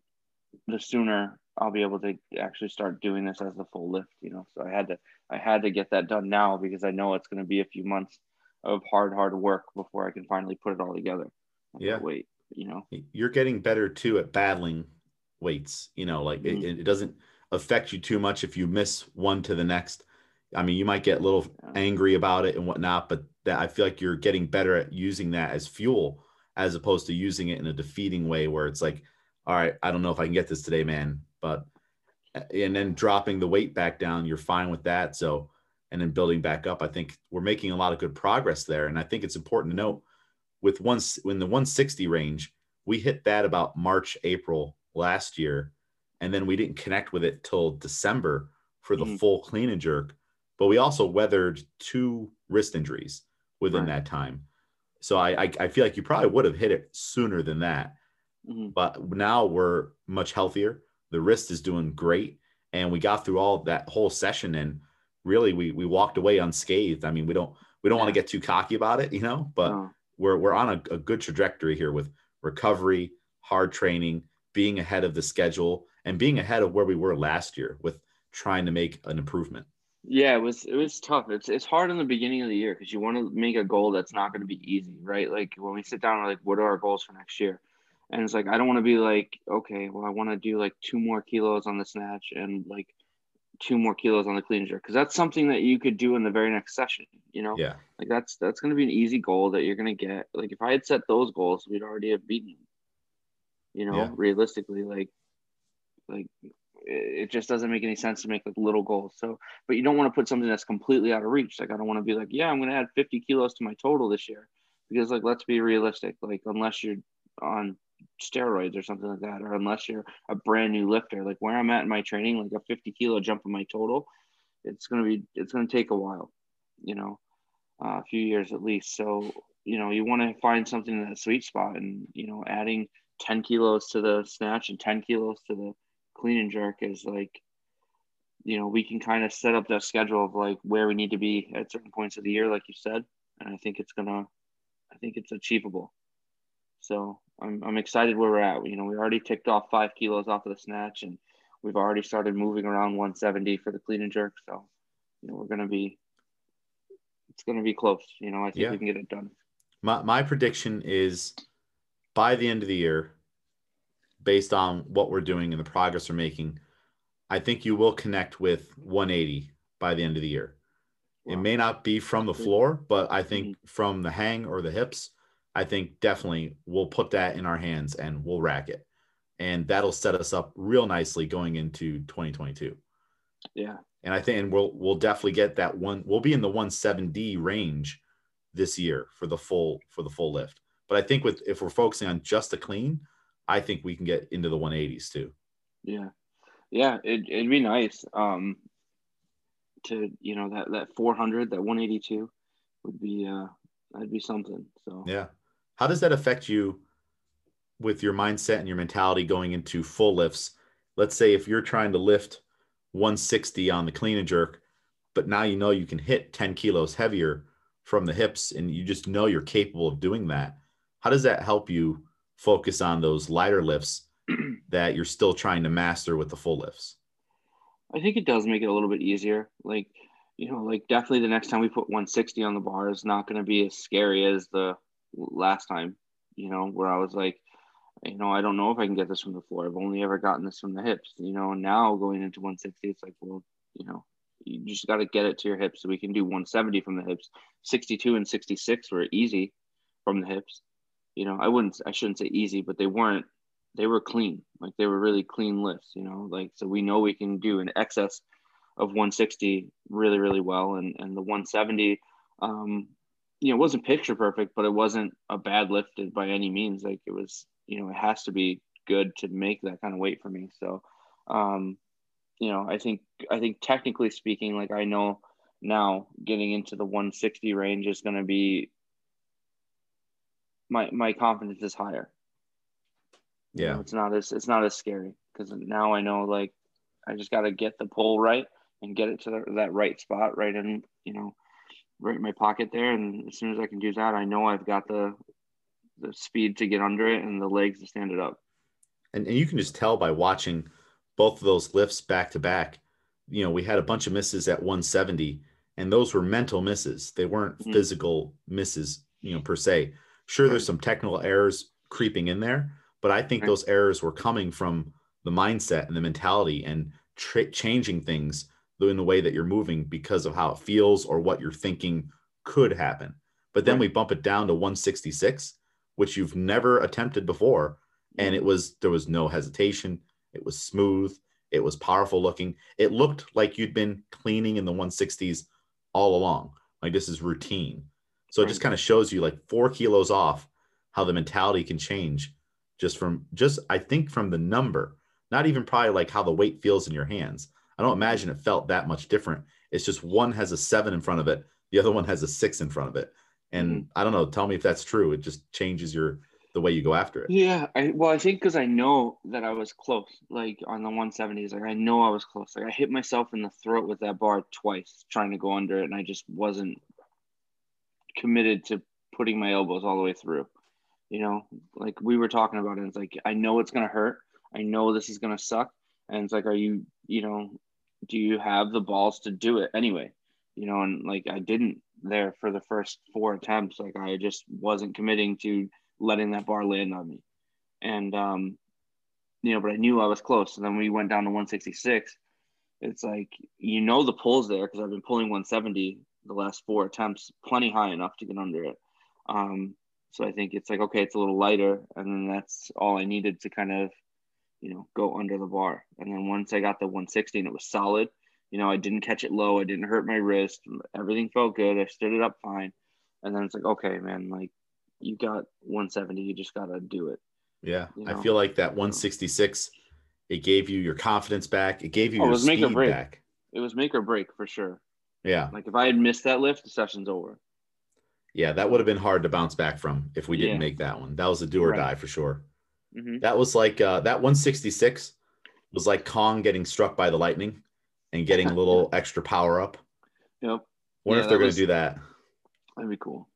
the sooner I'll be able to actually start doing this as a full lift, you know. So I had to I had to get that done now because I know it's going to be a few months of hard hard work before I can finally put it all together. Yeah. Wait, you know. You're getting better too at battling weights, you know, like mm-hmm. it, it, doesn't affect you too much if you miss one to the next. I mean, you might get a little yeah. angry about it and whatnot, but that I feel like you're getting better at using that as fuel as opposed to using it in a defeating way where it's like all right, I don't know if I can get this today, man. But and then dropping the weight back down, you're fine with that. So and then building back up, I think we're making a lot of good progress there. And I think it's important to note with once in the 160 range, we hit that about March, April last year, and then we didn't connect with it till December for the mm-hmm. full clean and jerk. But we also weathered two wrist injuries within right. that time. So I, I, I feel like you probably would have hit it sooner than that. Mm-hmm. But now we're much healthier. The wrist is doing great. And we got through all that whole session and really we we walked away unscathed. I mean, we don't we don't yeah. want to get too cocky about it, you know, but no. we're we're on a, a good trajectory here with recovery, hard training, being ahead of the schedule, and being ahead of where we were last year with trying to make an improvement. Yeah, it was it was tough. It's it's hard in the beginning of the year because you want to make a goal that's not going to be easy, right? Like when we sit down, we're like, what are our goals for next year? and it's like I don't want to be like okay, well I want to do like two more kilos on the snatch and like two more kilos on the clean jerk because that's something that you could do in the very next session. You know, yeah, like that's that's going to be an easy goal that you're going to get. Like if I had set those goals, we'd already have beaten. You know, yeah. realistically, like like it just doesn't make any sense to make like little goals. So, but you don't want to put something that's completely out of reach. Like I don't want to be like, yeah, I'm going to add 50 kilos to my total this year because like let's be realistic. Like unless you're on steroids or something like that, or unless you're a brand new lifter, like where I'm at in my training, like a 50 kilo jump in my total, it's gonna be it's gonna take a while, you know, uh, a few years at least. So you know you want to find something in that sweet spot, and you know adding 10 kilos to the snatch and 10 kilos to the clean and jerk is like you know we can kind of set up that schedule of like where we need to be at certain points of the year like you said and i think it's gonna i think it's achievable so I'm, I'm excited where we're at. You know, we already ticked off five kilos off of the snatch and we've already started moving around 170 for the clean and jerk. So, you know, we're going to be, it's going to be close. You know, I think yeah. we can get it done. My, my prediction is by the end of the year, based on what we're doing and the progress we're making, I think you will connect with 180 by the end of the year. Wow. It may not be from the floor, but I think mm-hmm. from the hang or the hips, I think definitely we'll put that in our hands and we'll rack it. And that'll set us up real nicely going into 2022. Yeah. And I think and we'll we'll definitely get that one. We'll be in the 170 range this year for the full for the full lift. But I think with if we're focusing on just the clean, I think we can get into the 180s too. Yeah. Yeah, it, it'd be nice. Um, to you know that that 400 that 182 would be uh that'd be something so yeah how does that affect you with your mindset and your mentality going into full lifts let's say if you're trying to lift 160 on the clean and jerk but now you know you can hit 10 kilos heavier from the hips and you just know you're capable of doing that how does that help you focus on those lighter lifts that you're still trying to master with the full lifts I think it does make it a little bit easier. Like, you know, like definitely the next time we put 160 on the bar is not going to be as scary as the last time, you know, where I was like, you know, I don't know if I can get this from the floor. I've only ever gotten this from the hips, you know, now going into 160, it's like, well, you know, you just got to get it to your hips so we can do 170 from the hips. 62 and 66 were easy from the hips. You know, I wouldn't, I shouldn't say easy, but they weren't they were clean. Like they were really clean lifts, you know, like so we know we can do an excess of 160 really, really well. And and the 170, um, you know, wasn't picture perfect, but it wasn't a bad lift by any means. Like it was, you know, it has to be good to make that kind of weight for me. So um, you know, I think I think technically speaking, like I know now getting into the 160 range is gonna be my my confidence is higher yeah. You know, it's not as it's not as scary because now I know like I just got to get the pull right and get it to the, that right spot, right in you know, right in my pocket there. And as soon as I can do that, I know I've got the the speed to get under it and the legs to stand it up. And, and you can just tell by watching both of those lifts back to back. You know, we had a bunch of misses at 170, and those were mental misses. They weren't mm-hmm. physical misses, you know, per se. Sure, right. there's some technical errors creeping in there, but I think those errors were coming from the mindset and the mentality and tra- changing things in the way that you're moving because of how it feels or what you're thinking could happen. But then right. we bump it down to 166, which you've never attempted before. And it was, there was no hesitation. It was smooth. It was powerful looking. It looked like you'd been cleaning in the 160s all along. Like this is routine. So right. it just kind of shows you like four kilos off how the mentality can change just from just I think from the number, not even probably like how the weight feels in your hands. I don't imagine it felt that much different. It's just one has a seven in front of it, the other one has a six in front of it. And mm-hmm. I don't know, tell me if that's true. It just changes your the way you go after it. Yeah, I well, I think because I know that I was close, like on the 170s, like I know I was close. Like I hit myself in the throat with that bar twice trying to go under it, and I just wasn't committed to putting my elbows all the way through you know like we were talking about it it's like i know it's going to hurt i know this is going to suck and it's like are you you know do you have the balls to do it anyway? You know and like i didn't there for the first four attempts. Like i just wasn't committing to letting that bar land on me. And um you know but i knew i was close. And then we went down to 166 it's like you know the pulls there because i've been pulling 170 the last four attempts plenty high enough to get under it. Um so I think it's like, okay, it's a little lighter. And then that's all I needed to kind of, you know, go under the bar. And then once I got the 160 and it was solid, you know, I didn't catch it low. I didn't hurt my wrist. Everything felt good. I stood it up fine. And then it's like, okay, man, like you got 170. You just got to do it. Yeah. You know? I feel like that 166, it gave you your confidence back. It gave you oh, your it was speed make or break. back. It was make or break for sure. Yeah. Like if I had missed that lift, the session's over. Yeah, that would have been hard to bounce back from if we didn't yeah. make that one. That was a do or right. die for sure. Mm-hmm. That was like uh, that 166 was like Kong getting struck by the lightning and getting a little extra power up. Yep. Wonder yeah, if they're going to do that. That'd be cool.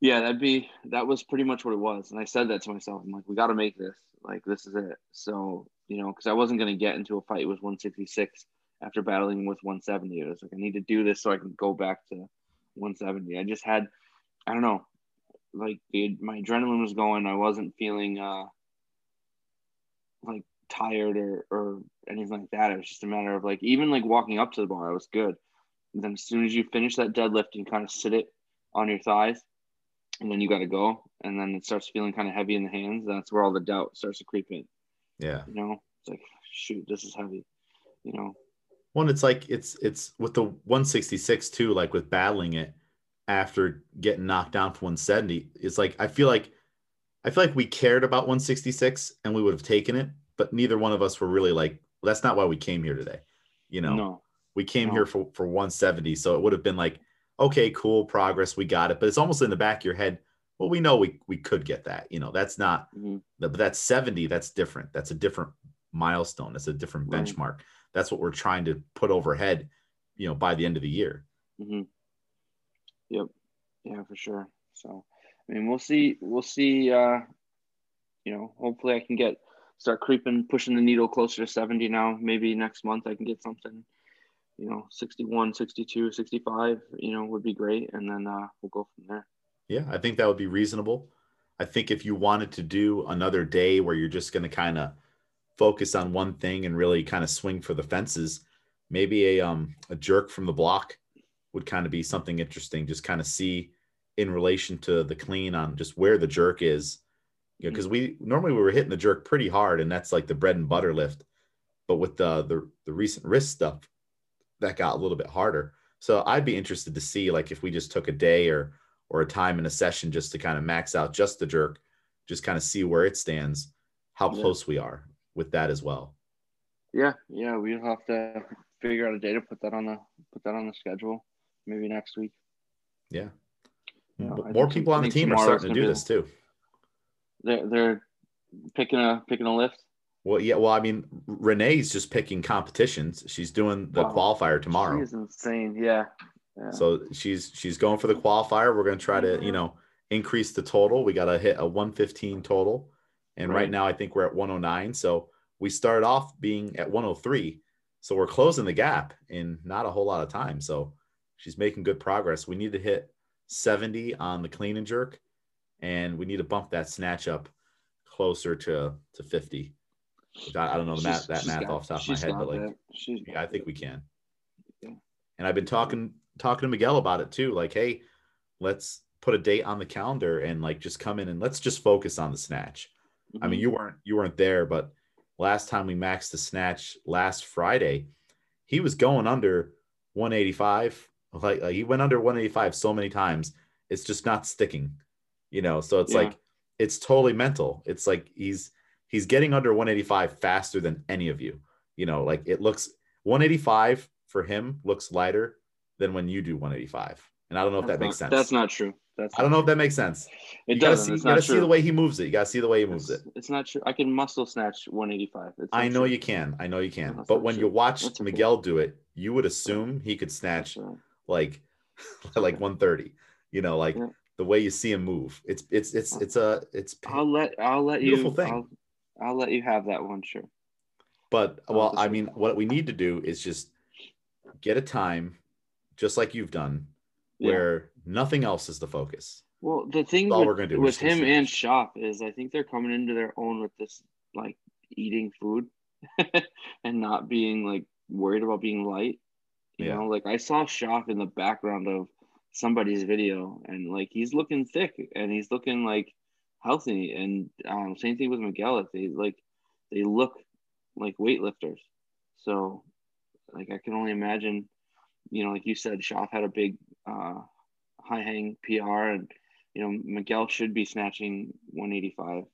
Yeah, that'd be that was pretty much what it was, and I said that to myself. I'm like, we got to make this. Like, this is it. So you know, because I wasn't going to get into a fight with 166 after battling with 170. It was like I need to do this so I can go back to 170. I just had I don't know, like the, my adrenaline was going. I wasn't feeling uh, like tired or or anything like that. It was just a matter of like even like walking up to the bar, I was good. And then as soon as you finish that deadlift and kind of sit it on your thighs, and then you got to go, and then it starts feeling kind of heavy in the hands. That's where all the doubt starts to creep in. Yeah. You know, it's like shoot, this is heavy. You know. One, it's like it's it's with the 166 too, like with battling it after getting knocked down for 170. It's like I feel like I feel like we cared about 166 and we would have taken it, but neither one of us were really like, well, that's not why we came here today. You know, No. we came No. here for, for 170. So it would have been like, okay, cool, progress, we got it. But it's almost in the back of your head. Well, we know we, we could get that. You know, that's not, Mhm. but that's 70. That's different. That's a different milestone. That's a different Right. benchmark. That's what we're trying to put overhead, you know, by the end of the year. hmm Yep. Yeah, for sure. So, I mean, we'll see. We'll see. Uh, you know, hopefully, I can get start creeping, pushing the needle closer to 70 now. Maybe next month I can get something. You know, 61, 62, 65. You know, would be great, and then uh, we'll go from there. Yeah, I think that would be reasonable. I think if you wanted to do another day where you're just going to kind of focus on one thing and really kind of swing for the fences, maybe a um a jerk from the block would kind of be something interesting. Just kind of see in relation to the clean on just where the jerk is. You know, because we normally we were hitting the jerk pretty hard, and that's like the bread and butter lift. But with the the the recent wrist stuff, that got a little bit harder. So I'd be interested to see like if we just took a day or or a time in a session just to kind of max out just the jerk, just kind of see where it stands, how Yeah. close we are with that as well. Yeah, yeah, we'll have to figure out a day to put that on the put that on the schedule. Maybe next week. Yeah. Yeah, But more think- people on the team are starting to do be this too. They're they're picking a picking a lift. Well, yeah. Well, I mean, Renee's just picking competitions. She's doing the Wow. qualifier tomorrow. She's insane. Yeah. yeah. So she's she's going for the qualifier. We're going to try to, you know, increase the total. We got to hit a 115 total. And right. Right. now I think we're at 109. So we started off being at 103. So we're closing the gap in not a whole lot of time. So she's making good progress. We need to hit 70 on the clean and jerk and we need to bump that snatch up closer to to 50. Which I, I don't know the math, that math got- off the top of my head, but like yeah, I think we can. Yeah. And I've been talking talking to Miguel about it too. Like, hey, let's put a date on the calendar and like just come in and let's just focus on the snatch. I mean, Mhm. you weren't you weren't there, but last time we maxed the snatch last Friday, he was going under 185. Like, like he went under 185 so many times, it's just not sticking. You know, so it's Yeah. like it's totally mental. It's like he's he's getting under 185 faster than any of you. You know, like it looks 185 for him looks lighter than when you do 185. And I don't know if That's that makes not- sense. That's not true. That's I don't know if that makes sense. true. you It doesn't. see, it's you gotta see the way he moves it. You gotta see the way he moves it. It's, it's not true. I can muscle snatch 185. It's I know true. you can. I know you can. That's But when true. you watch. Miguel do it, you would assume he could snatch right. Like like 130. You know, like Yeah. the way you see him move. It's it's it's it's a it's I'll let I'll let you. Thing. I'll, I'll let you have that one. Sure. but well, I mean, what we need to do is just get a time, just like you've done, Yeah. where nothing else is the focus. Well, the thing That's all with, we're gonna do. With him and Shop is I think they're coming into their own with this like eating food and not being like worried about being light. You Yeah. know, like I saw Shop in the background of somebody's video and like he's looking thick and he's looking like healthy and um, same thing with Miguel. They like they look like weightlifters. So like I can only imagine, you know, like you said, Shop had a big uh, high hang PR and you know, Miguel should be snatching 185.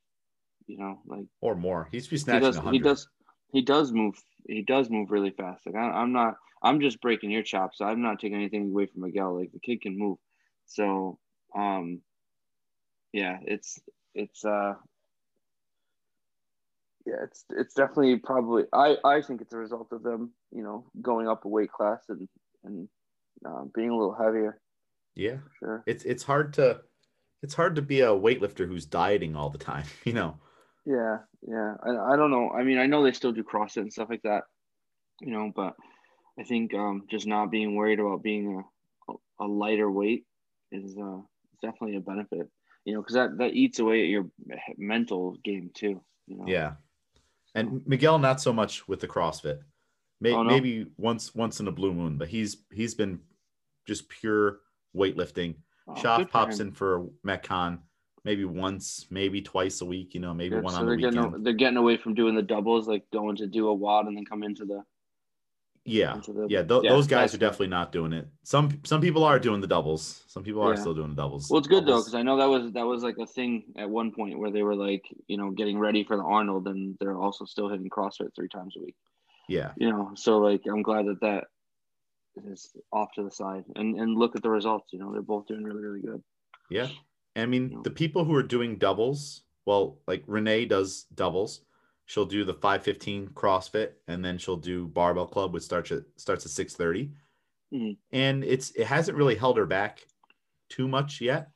You know, like Or more. He should be he snatching does. 100. He does. He does move. He does move really fast. Like I, I'm not. I'm just breaking your chops. I'm not taking anything away from Miguel. Like the kid can move. So, um, yeah, it's it's uh, yeah, it's it's definitely probably. I I think it's a result of them, you know, going up a weight class and and uh, being a little heavier. Yeah. Sure. It's it's hard to it's hard to be a weightlifter who's dieting all the time, you know. Yeah, yeah. I, I don't know. I mean, I know they still do CrossFit and stuff like that, you know, but I think um, just not being worried about being a, a lighter weight is uh, definitely a benefit, you know, because that, that eats away at your mental game too, you know. Yeah. And Miguel, not so much with the CrossFit. Maybe, Oh, no? maybe once once in a blue moon, but he's he's been just pure weightlifting. Oh, Shop pops him. in for Metcon maybe once, maybe twice a week. You know, maybe Good. one So on the weekend. getting they're getting away from doing the doubles, like going to do a WOD and then come into the yeah, into the yeah. Th- Yeah, those guys are definitely not doing it. Some some people are doing the doubles. Some people are Yeah. still doing the doubles. Well, it's good though because I know that was that was like a thing at one point where they were like, you know, getting ready for the Arnold, and they're also still hitting CrossFit three times a week. yeah, You know, so like I'm glad that that is off to the side, and and look at the results. You know, they're both doing really really good. yeah. I mean, No. the people who are doing doubles, well, like Renee does doubles. She'll do the 515 CrossFit and then she'll do barbell club, which starts at starts at 630. Mhm. And it's it hasn't really held her back too much yet.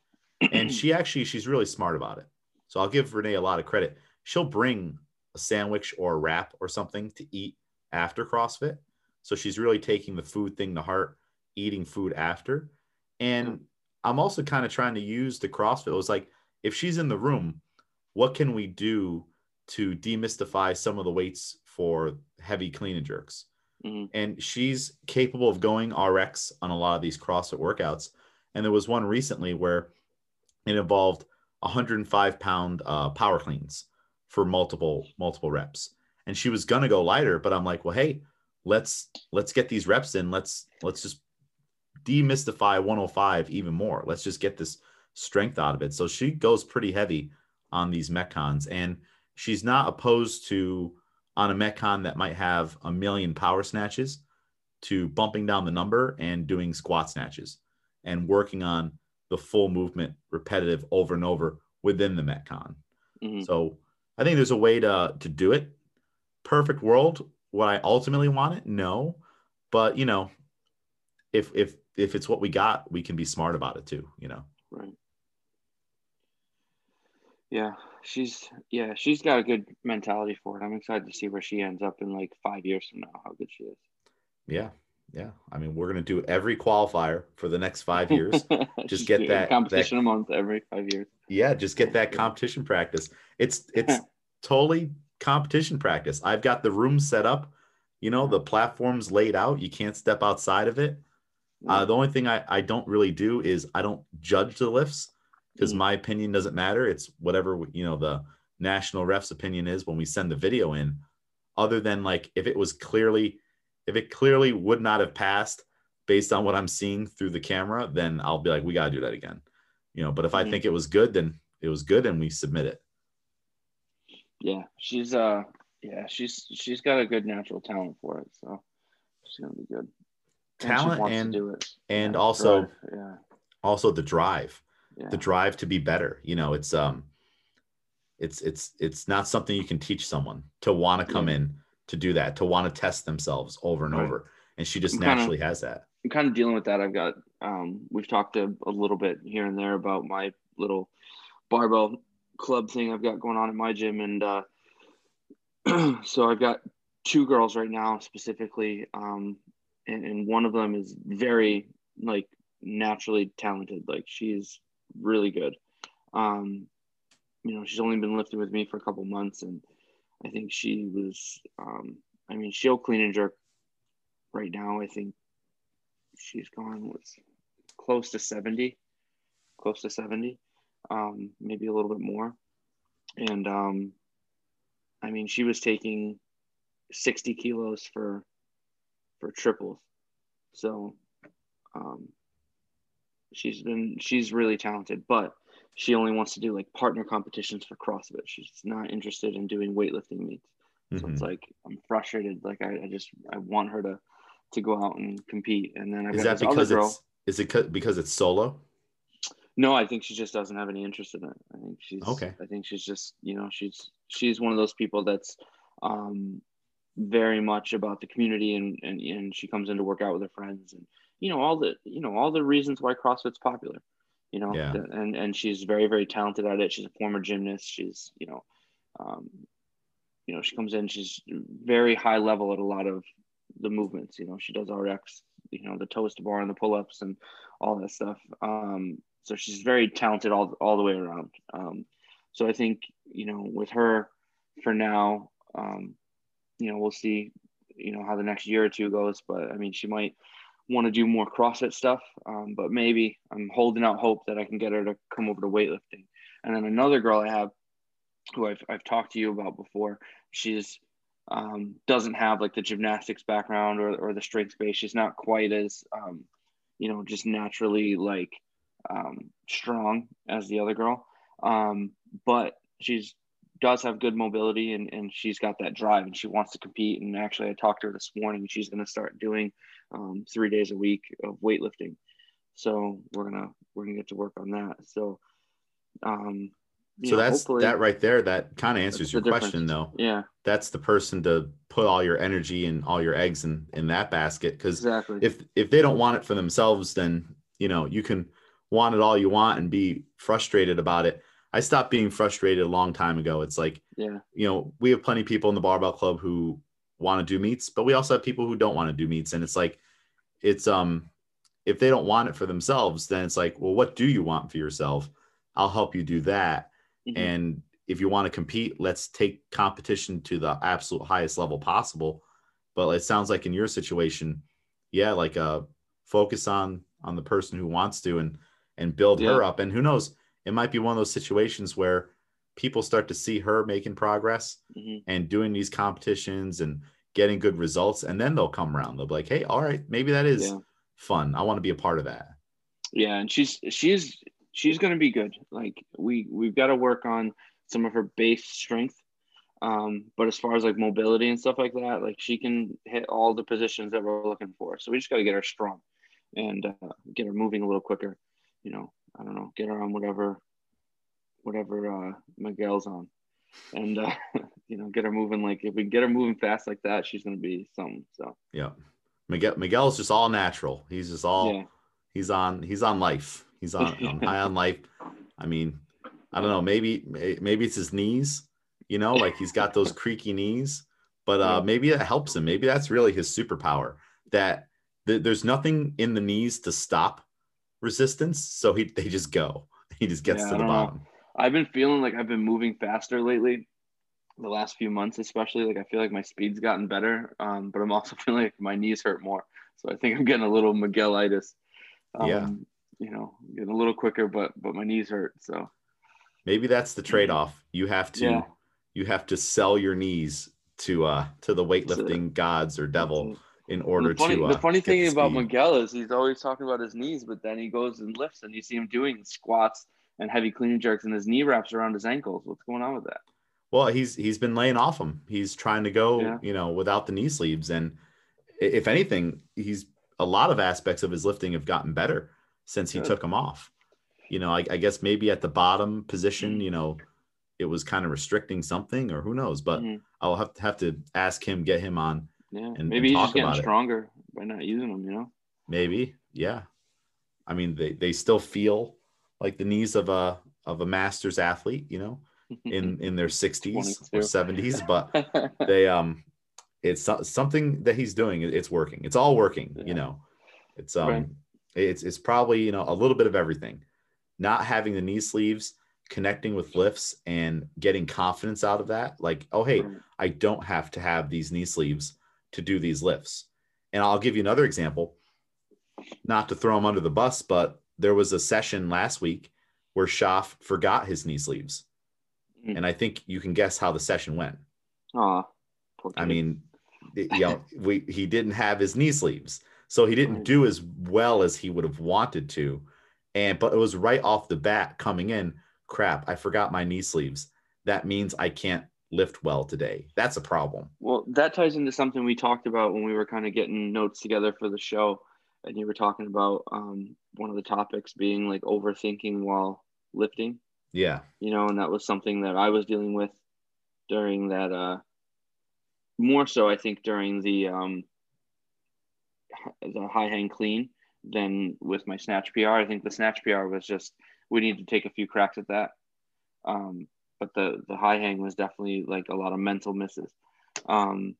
And she actually she's really smart about it. So I'll give Renee a lot of credit. She'll bring a sandwich or a wrap or something to eat after CrossFit. So she's really taking the food thing to heart, eating food after. And. I'm also kind of trying to use the CrossFit. It was like, if she's in the room, what can we do to demystify some of the weights for heavy clean and jerks? Mhm. And she's capable of going RX on a lot of these CrossFit workouts. And there was one recently where it involved 105 pound uh, power cleans for multiple multiple reps and she was gonna go lighter but i'm like well hey let's let's get these reps in let's let's just demystify 105 even more let's just get this strength out of it so she goes pretty heavy on these metcons and she's not opposed to on a metcon that might have a million power snatches to bumping down the number and doing squat snatches and working on the full movement repetitive over and over within the metcon Mhm. so I think there's a way to to do it. Perfect world. Would I ultimately want it? No. But you know, if if if it's what we got, we can be smart about it too, you know. Right. Yeah, she's yeah, she's got a good mentality for it. I'm excited to see where she ends up in like five years from now. How good she is. Yeah. Yeah. I mean, we're gonna do every qualifier for the next five years. Just get that- competition a month every five years. yeah, just get that competition practice. It's it's totally competition practice. I've got the room set up, you know, the platform's laid out. You can't step outside of it. Uh, the only thing I, I don't really do is I don't judge the lifts because Mhm. my opinion doesn't matter. It's whatever you know the national ref's opinion is when we send the video in. Other than like if it was clearly, if it clearly would not have passed based on what I'm seeing through the camera, then I'll be like, we gotta do that again. You know, but if I Mhm. think it was good, then it was good and we submit it. yeah, she's uh yeah, she's she's got a good natural talent for it, so she's gonna be good. And Talent to and and Yeah, also drive, yeah, also the drive. yeah. the drive to be better you know it's um it's it's it's not something you can teach someone to want to come in to do that to want to test themselves over and Right. over and she just I'm kinda- naturally has that I'm kind of dealing with that. I've got um, we've talked a, a little bit here and there about my little barbell club thing I've got going on at my gym, and uh, so I've got two girls right now specifically, um, and, and one of them is very like naturally talented. Like she's really good. Um, you know, she's only been lifting with me for a couple months, and I think she was. Um, I mean, she'll clean and jerk right now. I think she's gone with close to 70 close to 70 um, maybe a little bit more and um, i mean she was taking 60 kilos for for triples. So um, she's been she's really talented but she only wants to do like partner competitions for crossfit. She's not interested in doing weightlifting meets. So Mhm. it's like i'm frustrated. Like I, I just i want her to to go out and compete. And then i is got that because girl. it's is it because it's solo? No, I think she just doesn't have any interest in it. I think she's Okay. I think she's just you know she's she's one of those people that's um, very much about the community and, and and she comes in to work out with her friends and you know all the you know all the reasons why CrossFit's popular. You know, Yeah. and and she's very very talented at it. She's a former gymnast. She's you know, um, you know she comes in. She's very high level at a lot of the movements. You know, she does RX. You know, the toes to bar and the pull ups and all that stuff. Um, so she's very talented all, all the way around. Um, so I think, you know, with her for now, Um, you know, we'll see, you know, how the next year or two goes. But I mean, she might want to do more CrossFit stuff. Um, but maybe I'm holding out hope that I can get her to come over to weightlifting. And then another girl I have who I've, I've talked to you about before, she's um, doesn't have like the gymnastics background or, or the strength base. She's not quite as, um, you know, just naturally like um, strong as the other girl. Um, but she's does have good mobility and, and she's got that drive and she wants to compete. And actually, I talked to her this morning. She's going to start doing um, three days a week of weightlifting. So we're gonna we're gonna get to work on that. So, um, so know, that's that right there. That kind of answers your question, though. Yeah, that's the person to put all your energy and all your eggs in in that basket. Because exactly. if if they don't want it for themselves, then you know you can want it all you want and be frustrated about it I stopped being frustrated a long time ago. It's like, yeah, you know, we have plenty of people in the barbell club who want to do meets, but we also have people who don't want to do meets. And it's like, it's, um, if they don't want it for themselves, then it's like, well, what do you want for yourself? I'll help you do that. Mm-hmm. And if you want to compete, let's take competition to the absolute highest level possible. But it sounds like in your situation, yeah, like uh focus on on the person who wants to and and build yeah. her up. And who knows, it might be one of those situations where people start to see her making progress mm-hmm. and doing these competitions and getting good results and then they'll come around. They'll be like hey all right maybe that is yeah. fun. I want to be a part of that. Yeah and she's she's she's going to be good. Like we we've got to work on some of her base strength um, but as far as like mobility and stuff like that like she can hit all the positions that we're looking for. So we just got to get her strong and uh, get her moving a little quicker you know I don't know, get her on whatever, whatever uh, Miguel's on, and uh, you know, get her moving. Like if we get her moving fast like that, she's gonna be something. So yeah, Miguel Miguel's just all natural. He's just all yeah. he's on he's on life. He's on, on high on life. I mean, I don't know. Maybe maybe it's his knees. You know, like he's got those creaky knees. But uh, maybe that helps him. Maybe that's really his superpower. That th- there's nothing in the knees to stop resistance, so he they just go. He just gets yeah, to the bottom. Know. I've been feeling like I've been moving faster lately, the last few months especially. Like I feel like my speed's gotten better, um, but I'm also feeling like my knees hurt more. So I think I'm getting a little Miguelitis. Um, yeah. You know, getting a little quicker, but but my knees hurt. So maybe that's the trade-off. You have to yeah. you have to sell your knees to uh to the weightlifting gods or devil in order the funny, to. Uh, the funny thing about Miguel is he's always talking about his knees, but then he goes and lifts, and you see him doing squats and heavy clean jerks, and his knee wraps around his ankles. What's going on with that? Well, he's he's been laying off them. He's trying to go, yeah. you know, without the knee sleeves, and if anything, he's a lot of aspects of his lifting have gotten better since he Good. took them off. You know, I, I, guess maybe at the bottom position, mm-hmm. you know, it was kind of restricting something, or who knows. But mm-hmm. I'll have to have to ask him, get him on yeah, and maybe and he's just getting stronger it. by not using them. You know. Maybe, yeah. I mean, they they still feel like the knees of a of a masters athlete, you know, in in their 60s or 70s, but they um, it's something that he's doing. It's working. It's all working. Yeah. You know, it's um, right. it's it's probably you know a little bit of everything. Not having the knee sleeves, connecting with lifts, and getting confidence out of that. Like, oh hey. I don't have to have these knee sleeves to do these lifts. And I'll give you another example, not to throw him under the bus, but there was a session last week where Schaff forgot his knee sleeves. Mm. And I think you can guess how the session went. Aw. I mean, you know, we he didn't have his knee sleeves. So he didn't do as well as he would have wanted to. And but it was right off the bat coming in, crap, I forgot my knee sleeves. That means I can't lift well today. That's a problem. Well, that ties into something we talked about when we were kind of getting notes together for the show. And you were talking about um, one of the topics being like overthinking while lifting. Yeah. You know, and that was something that I was dealing with during that, uh, more so, I think, during the, um, the high hang clean than with my snatch PR. I think the snatch PR was just, we need to take a few cracks at that. Um, but the the high hang was definitely like a lot of mental misses. Um,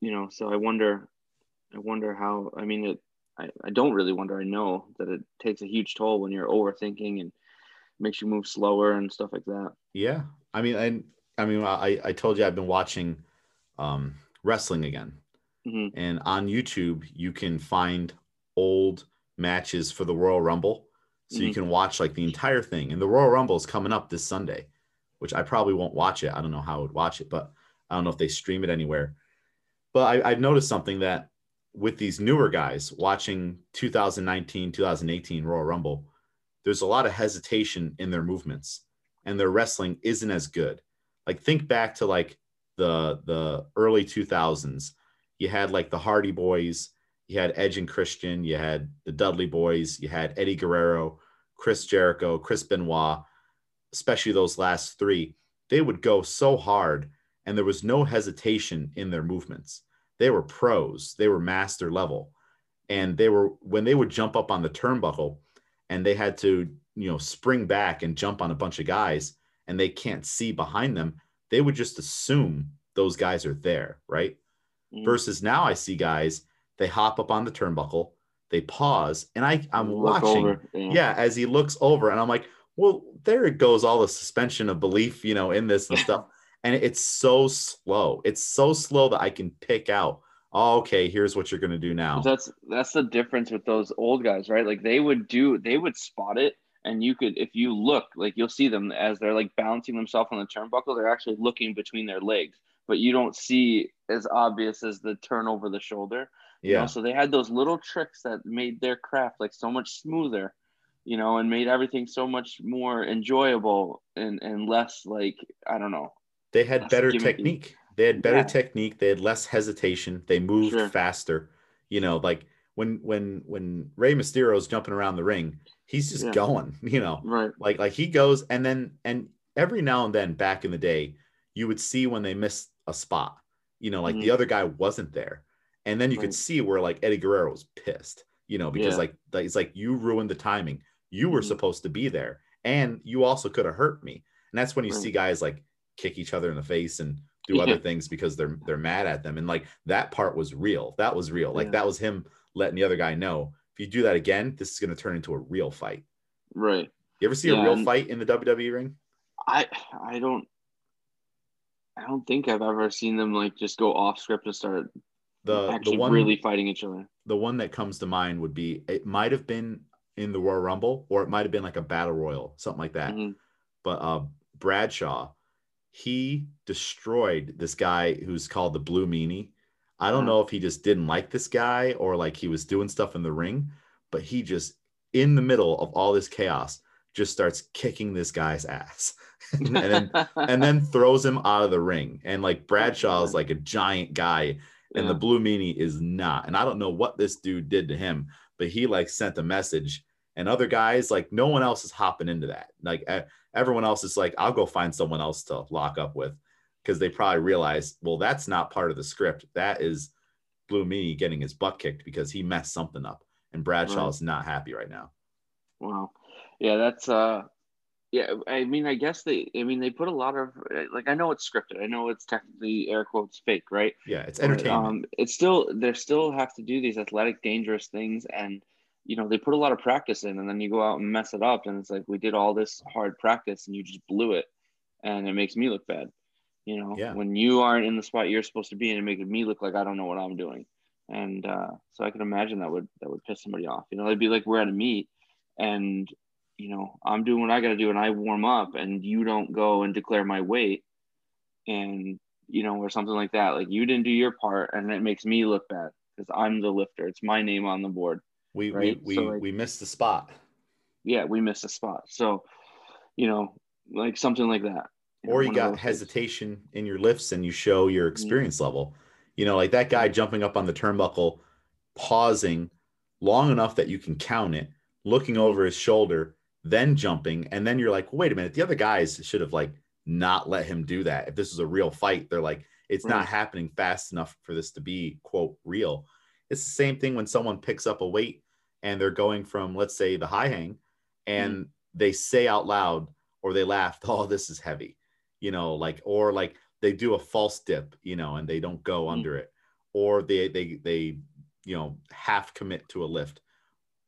you know, so I wonder, I wonder how. I mean, it. I, I don't really wonder. I know that it takes a huge toll when you're overthinking and makes you move slower and stuff like that. Yeah, I mean, and I mean, I I told you I've been watching um, wrestling again, Mhm. and on YouTube you can find old matches for the Royal Rumble, so you Mhm. can watch like the entire thing. And the Royal Rumble is coming up this Sunday, which I probably won't watch it. I don't know how I would watch it, but I don't know if they stream it anywhere. But I, I've noticed something that with these newer guys watching 2019, 2018 Royal Rumble, there's a lot of hesitation in their movements and their wrestling isn't as good. Like think back to like the the early 2000s. You had like the Hardy Boys, you had Edge and Christian, you had the Dudley Boys, you had Eddie Guerrero, Chris Jericho, Chris Benoit, especially those last three. They would go so hard and there was no hesitation in their movements. They were pros, they were master level. And they were when they would jump up on the turnbuckle and they had to, you know, spring back and jump on a bunch of guys and they can't see behind them, they would just assume those guys are there, right? Mhm. Versus now I see guys, they hop up on the turnbuckle, they pause, and I, I'm Look watching over, yeah, as he looks over, and I'm like, well, there it goes, all the suspension of belief, you know, in this and stuff. And it's so slow. It's so slow that I can pick out, oh, okay, here's what you're gonna do now. That's that's the difference with those old guys, right? Like they would do, they would spot it, and you could, if you look, like you'll see them as they're like balancing themselves on the turnbuckle. They're actually looking between their legs, but you don't see as obvious as the turn over the shoulder. You yeah, know, so they had those little tricks that made their craft like so much smoother, you know, and made everything so much more enjoyable and and less like I don't know. they had better gimmicky. technique. They had better Yeah. technique. They had less hesitation. They moved Sure. faster. You know, like when when when Rey Mysterio's jumping around the ring, he's just Yeah. going. You know, Right. like like he goes and then and every now and then back in the day you would see when they missed a spot you know like the Mhm. other guy wasn't there and then you could see where like eddie guerrero was pissed you know because Yeah. like it's like you ruined the timing you were Mhm. supposed to be there and you also could have hurt me and that's when you Right. see guys like kick each other in the face and do other things because they're they're mad at them and like that part was real that was real like Yeah. that was him letting the other guy know if you do that again this is going to turn into a real fight Right. you ever see Yeah, a real fight in the WWE ring? I I don't I don't think I've ever seen them like just go off script and start The actually the one really fighting each other. the one that comes to mind would be it might have been in the Royal Rumble or it might have been like a battle royal, something like that. Mhm. But uh Bradshaw, he destroyed this guy who's called the Blue Meanie. I don't know if he just didn't like this guy or like he was doing stuff in the ring, but he just in the middle of all this chaos just starts kicking this guy's ass. and then and then throws him out of the ring. And like Bradshaw is like a giant guy, and the Blue Meanie is not. And I don't know what this dude did to him, but he like sent a message. And other guys, like no one else is hopping into that. Like everyone else is like, I'll go find someone else to lock up with, because they probably realize, well, that's not part of the script. That is Blue Meanie getting his butt kicked because he messed something up, and Bradshaw Right. is not happy right now. Wow. Yeah, that's uh yeah, I mean I guess they I mean they put a lot of like I know it's scripted. I know it's technically air quotes fake, right? Yeah, it's But, um it's still they still have to do these athletic dangerous things and you know they put a lot of practice in and then you go out and mess it up and it's like we did all this hard practice and you just blew it and it makes me look bad. You know, Yeah. when you aren't in the spot you're supposed to be in, it makes me look like I don't know what I'm doing. And uh, so I can imagine that would that would piss somebody off. You know, it'd be like we're at a meet and you know I'm doing what I got to do and I warm up and you don't go and declare my weight and you know or something like that. Like you didn't do your part and it makes me look bad because I'm the lifter. It's my name on the board. we right? we we, So, like- we missed the spot. Yeah, we missed a spot. So, you know, like something like that. or you got those things. hesitation in your lifts and you show your mm-hmm. experience level. You know, like that guy jumping up on the turnbuckle, pausing long enough that you can count it, looking over his shoulder, then jumping, and then you're like, wait a minute, the other guys should have like not let him do that. If this was a real fight, they're like, it's not happening fast enough for this to be quote real. It's the same thing when someone picks up a weight and they're going from, let's say, the high hang, and they say out loud or they laugh, oh, this is heavy, you know, like, or like they do a false dip, you know, and they don't go Mhm. under it, or they, they, they, you know, half commit to a lift.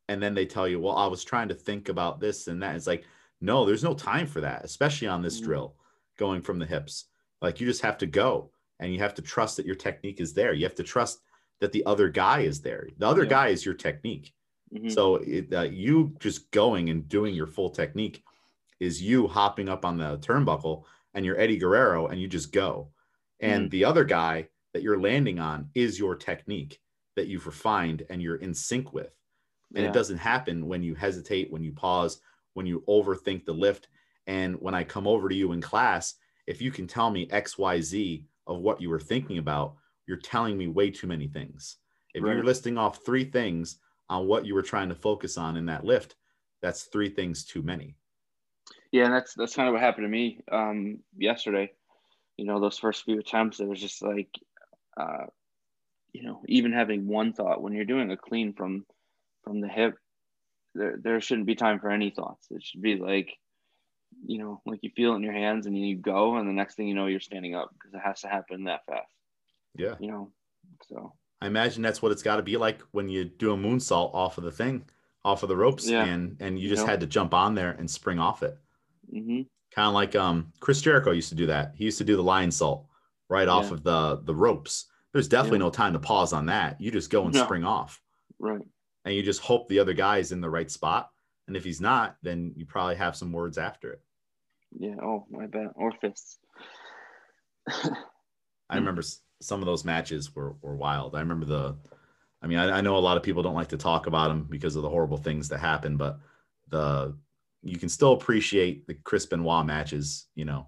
And then they tell you, well, I was trying to think about this and that. It's like, no, there's no time for that, especially on this Mhm. drill going from the hips. Like you just have to go and you have to trust that your technique is there. You have to trust that the other guy is there. The other Yeah. guy is your technique. Mhm. So it, uh, you just going and doing your full technique is you hopping up on the turnbuckle and you're Eddie Guerrero and you just go. And the other guy that you're landing on is your technique that you've refined and you're in sync with. And Yeah. it doesn't happen when you hesitate, when you pause, when you overthink the lift. And when I come over to you in class, if you can tell me X, Y, Z of what you were thinking about, you're telling me way too many things. If you're listing off three things on what you were trying to focus on in that lift, that's three things too many. Yeah, and that's that's kind of what happened to me um, yesterday. You know, those first few attempts, it was just like, uh, you know, even having one thought when you're doing a clean from from the hip, there there shouldn't be time for any thoughts. It should be like, you know, like you feel it in your hands and you go, and the next thing you know, you're standing up because it has to happen that fast. Yeah. You know, so I imagine that's what it's got to be like when you do a moonsault off of the thing, off of the ropes, Yeah. and and you just Yep. had to jump on there and spring off it. hmm Kind of like um Chris Jericho used to do that. He used to do the Lionsault right off of the the ropes. There's definitely Yeah. no time to pause on that. You just go and No. spring off, right. And you just hope the other guy is in the right spot. And if he's not, then you probably have some words after it. Yeah. Oh, my bad. Or fists. I remember some of those matches were, were wild. I remember the, I mean, I, I know a lot of people don't like to talk about them because of the horrible things that happen, but the, you can still appreciate the Chris Benoit matches, you know,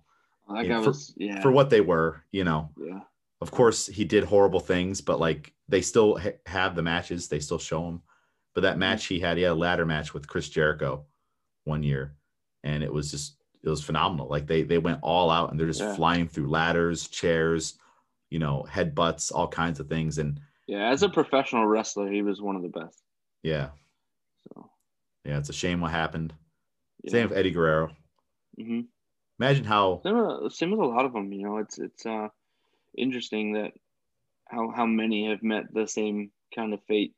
that Yeah, guy for- was yeah. for what they were, you know, yeah. of course he did horrible things, but like they still ha- have the matches, they still show them. But Mm-hmm. that match he had, he had a ladder match with Chris Jericho one year, and it was just it was phenomenal. Like they they went all out and they're just Yeah. flying through ladders, chairs, you know, headbutts, all kinds of things. And Yeah, as a professional wrestler, he was one of the best. yeah, So yeah, it's a shame what happened. yeah. Same with Eddie Guerrero. Mm-hmm. Imagine how Same, with, same with a lot of them. You know, it's it's uh interesting that how how many have met the same kind of fate.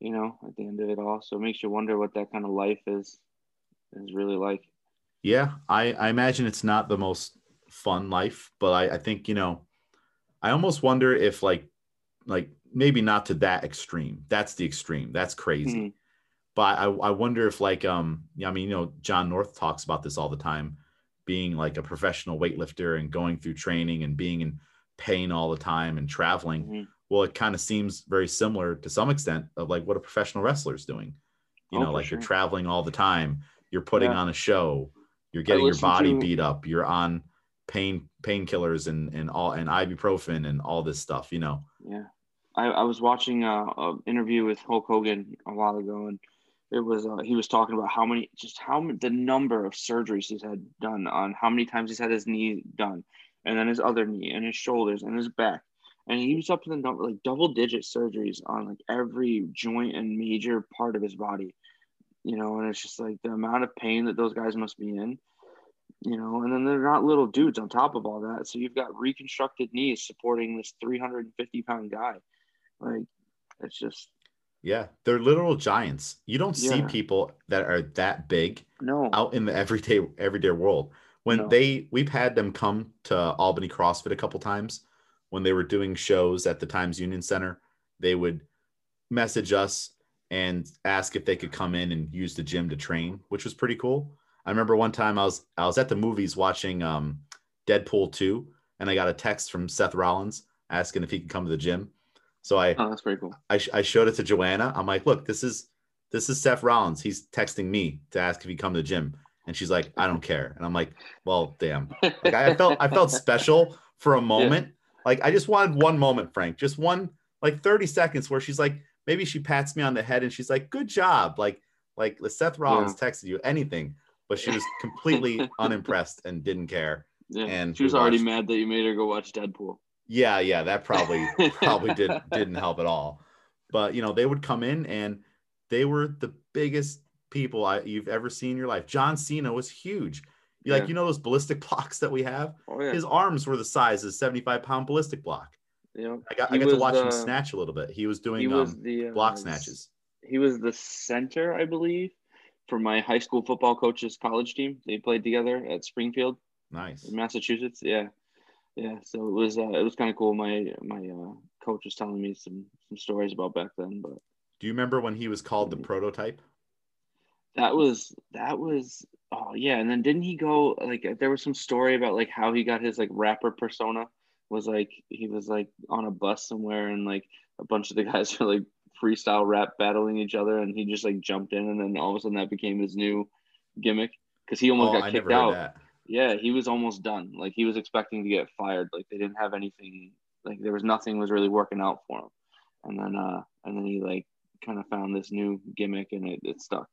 You know, at the end of it all, so it makes you wonder what that kind of life is is really like. Yeah, I, I imagine it's not the most fun life, but I, I think, you know, I almost wonder if like like maybe not to that extreme. That's the extreme. That's crazy. Mhm. But I, I wonder if like um yeah, I mean, you know, Jon North talks about this all the time, being like a professional weightlifter and going through training and being in pain all the time and traveling. Mhm. Well, it kind of seems very similar to some extent of like what a professional wrestler is doing. You Oh, know, like you're traveling all the time, you're putting Yeah. on a show, you're getting your body to- beat up, you're on pain painkillers and and all and ibuprofen and all this stuff, you know. Yeah, I, I was watching a, a interview with Hulk Hogan a while ago, and it was uh, he was talking about how many, just how the number of surgeries he's had done on how many times he's had his knee done, and then his other knee, and his shoulders, and his back, and he was up to the number like double digit surgeries on like every joint and major part of his body, you know, and it's just like the amount of pain that those guys must be in. You know, and then they're not little dudes on top of all that. So you've got reconstructed knees supporting this 350 pound guy. Like, it's just Yeah, they're literal giants. You don't see people that are that big no. out in the everyday everyday world. When No. they we've had them come to Albany CrossFit a couple times when they were doing shows at the Times Union Center, they would message us and ask if they could come in and use the gym to train, which was pretty cool. I remember one time I was I was at the movies watching um, Deadpool 2 and I got a text from Seth Rollins asking if he could come to the gym. So I Oh, that's pretty cool. I, I showed it to Joanna. I'm like, look, this is this is Seth Rollins. He's texting me to ask if he come to the gym, and she's like, I don't care. And I'm like, well, damn. Like I, I felt I felt special for a moment. Like I just wanted one moment, Frank, just one like 30 seconds where she's like, maybe she pats me on the head and she's like, good job. Like like Seth Rollins texted you anything, but she was completely unimpressed and didn't care. yeah. and she was already watched- mad that you made her go watch Deadpool. Yeah, yeah, that probably probably did didn't help at all. But you know, they would come in and they were the biggest people I, you've ever seen in your life. John Cena was huge. You Like you know those ballistic blocks that we have. Oh yeah. His arms were the size of a seventy-five pound ballistic block. you know, I got I got to watch him uh, snatch a little bit. He was doing he was um, the uh, block snatches. He was the center, I believe, for my high school football coach's college team. They played together at Springfield, Nice. in Massachusetts. Yeah. yeah. So it was uh, it was kind of cool. My my uh, coach was telling me some some stories about back then, but Do you remember when he was called the prototype? that was that was oh yeah. And then didn't he go like there was some story about like how he got his like rapper persona was like he was like on a bus somewhere and like a bunch of the guys were like freestyle rap battling each other and he just like jumped in and then all of a sudden that became his new gimmick because he almost Oh, got I kicked out. Yeah, he was almost done. Like he was expecting to get fired. Like they didn't have anything. Like there was nothing was really working out for him. And then uh and then he like kind of found this new gimmick and it, it stuck.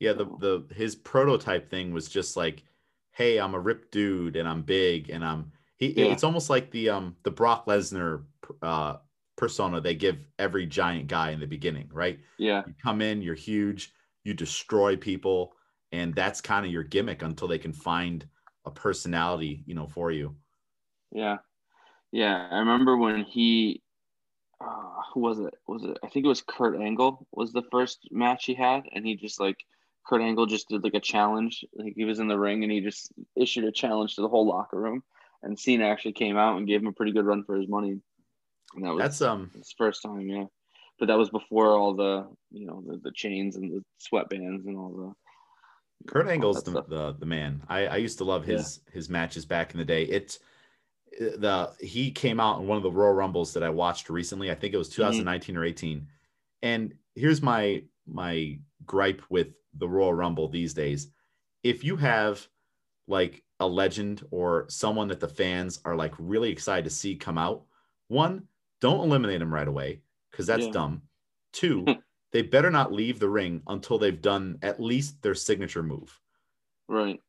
Yeah, the the his prototype thing was just like, hey, I'm a ripped dude and I'm big and I'm he. Yeah. It's almost like the um the Brock Lesnar uh persona they give every giant guy in the beginning, right? Yeah, You come in, you're huge, you destroy people, and that's kind of your gimmick until they can find a personality, you know, for you. yeah, yeah. I remember when he, uh, who was it? Was it? I think it was Kurt Angle was the first match he had, and he just like Kurt Angle just did like a challenge. Like he was in the ring and he just issued a challenge to the whole locker room, and Cena actually came out and gave him a pretty good run for his money. And that was That's um his first time, yeah. But that was before all the you know the, the chains and the sweatbands and all the Kurt Angle's the, the the man. I, I used to love his his matches back in the day. It the he came out in one of the Royal Rumbles that I watched recently. I think it was Mm-hmm. 2019 or 18. And here's my my gripe with the Royal Rumble these days. If you have like a legend or someone that the fans are like really excited to see come out, one, don't eliminate them right away because that's Yeah. dumb. Two, they better not leave the ring until they've done at least their signature move. right.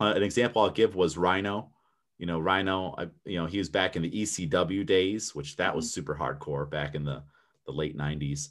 Uh, an example I'll give was Rhino. You know, Rhino. I, you know, he was back in the ECW days, which that was super hardcore back in the the late '90s,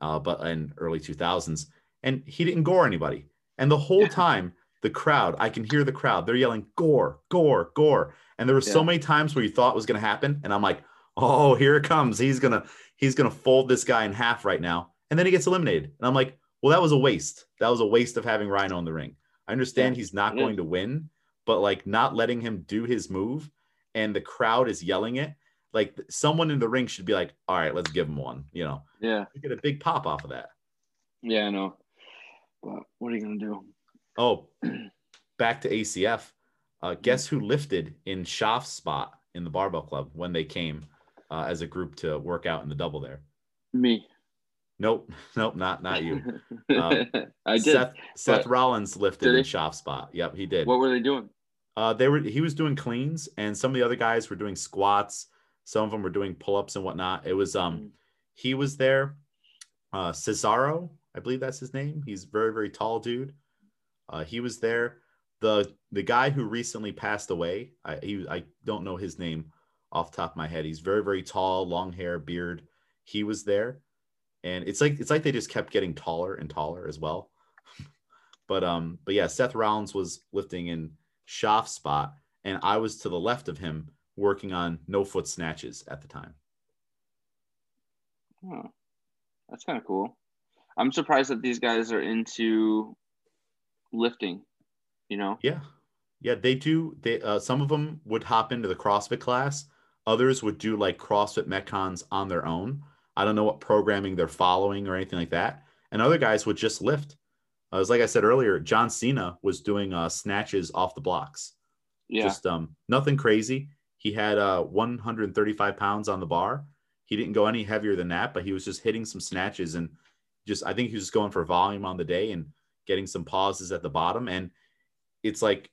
uh, but in early 2000s, and he didn't gore anybody. And the whole time, the crowd, I can hear the crowd. They're yelling "Gore, Gore, Gore!" And there were so many times where you thought it was going to happen, and I'm like, "Oh, here it comes. He's gonna he's gonna fold this guy in half right now." And then he gets eliminated, and I'm like, "Well, that was a waste. That was a waste of having Rhino in the ring." I understand he's not Yeah. going to win, but like not letting him do his move and the crowd is yelling it, like someone in the ring should be like, all right, let's give him one. You know, Yeah. you get a big pop off of that. Yeah, I know. But what are you gonna do? Oh, back to ACF. Uh, guess who lifted in Schaff's spot in the barbell club when they came uh, as a group to work out in the double there? Me. Nope, nope, not not you. Uh, I did. Seth Seth Rollins lifted in? Schaff's spot. Yep, he did. What were they doing? Uh, they were he was doing cleans, and some of the other guys were doing squats. Some of them were doing pull ups and whatnot. It was um Mm. he was there. Uh, Cesaro, I believe that's his name. He's very very tall dude. Uh, he was there. The the guy who recently passed away. I he I don't know his name off top of my head. He's very very tall, long hair, beard. He was there, and it's like it's like they just kept getting taller and taller as well. but um, but yeah, Seth Rollins was lifting in Schaff's spot, and I was to the left of him working on no foot snatches at the time. Oh, that's kind of cool. I'm surprised that these guys are into lifting. You know? Yeah, yeah, they do. They uh, some of them would hop into the CrossFit class. Others would do like CrossFit Metcons on their own. I don't know what programming they're following or anything like that. And other guys would just lift. Uh, as like I said earlier, John Cena was doing uh, snatches off the blocks. Yeah. Just um, nothing crazy. He had uh, 135 pounds on the bar. He didn't go any heavier than that, but he was just hitting some snatches and just I think he was just going for volume on the day and getting some pauses at the bottom. And it's like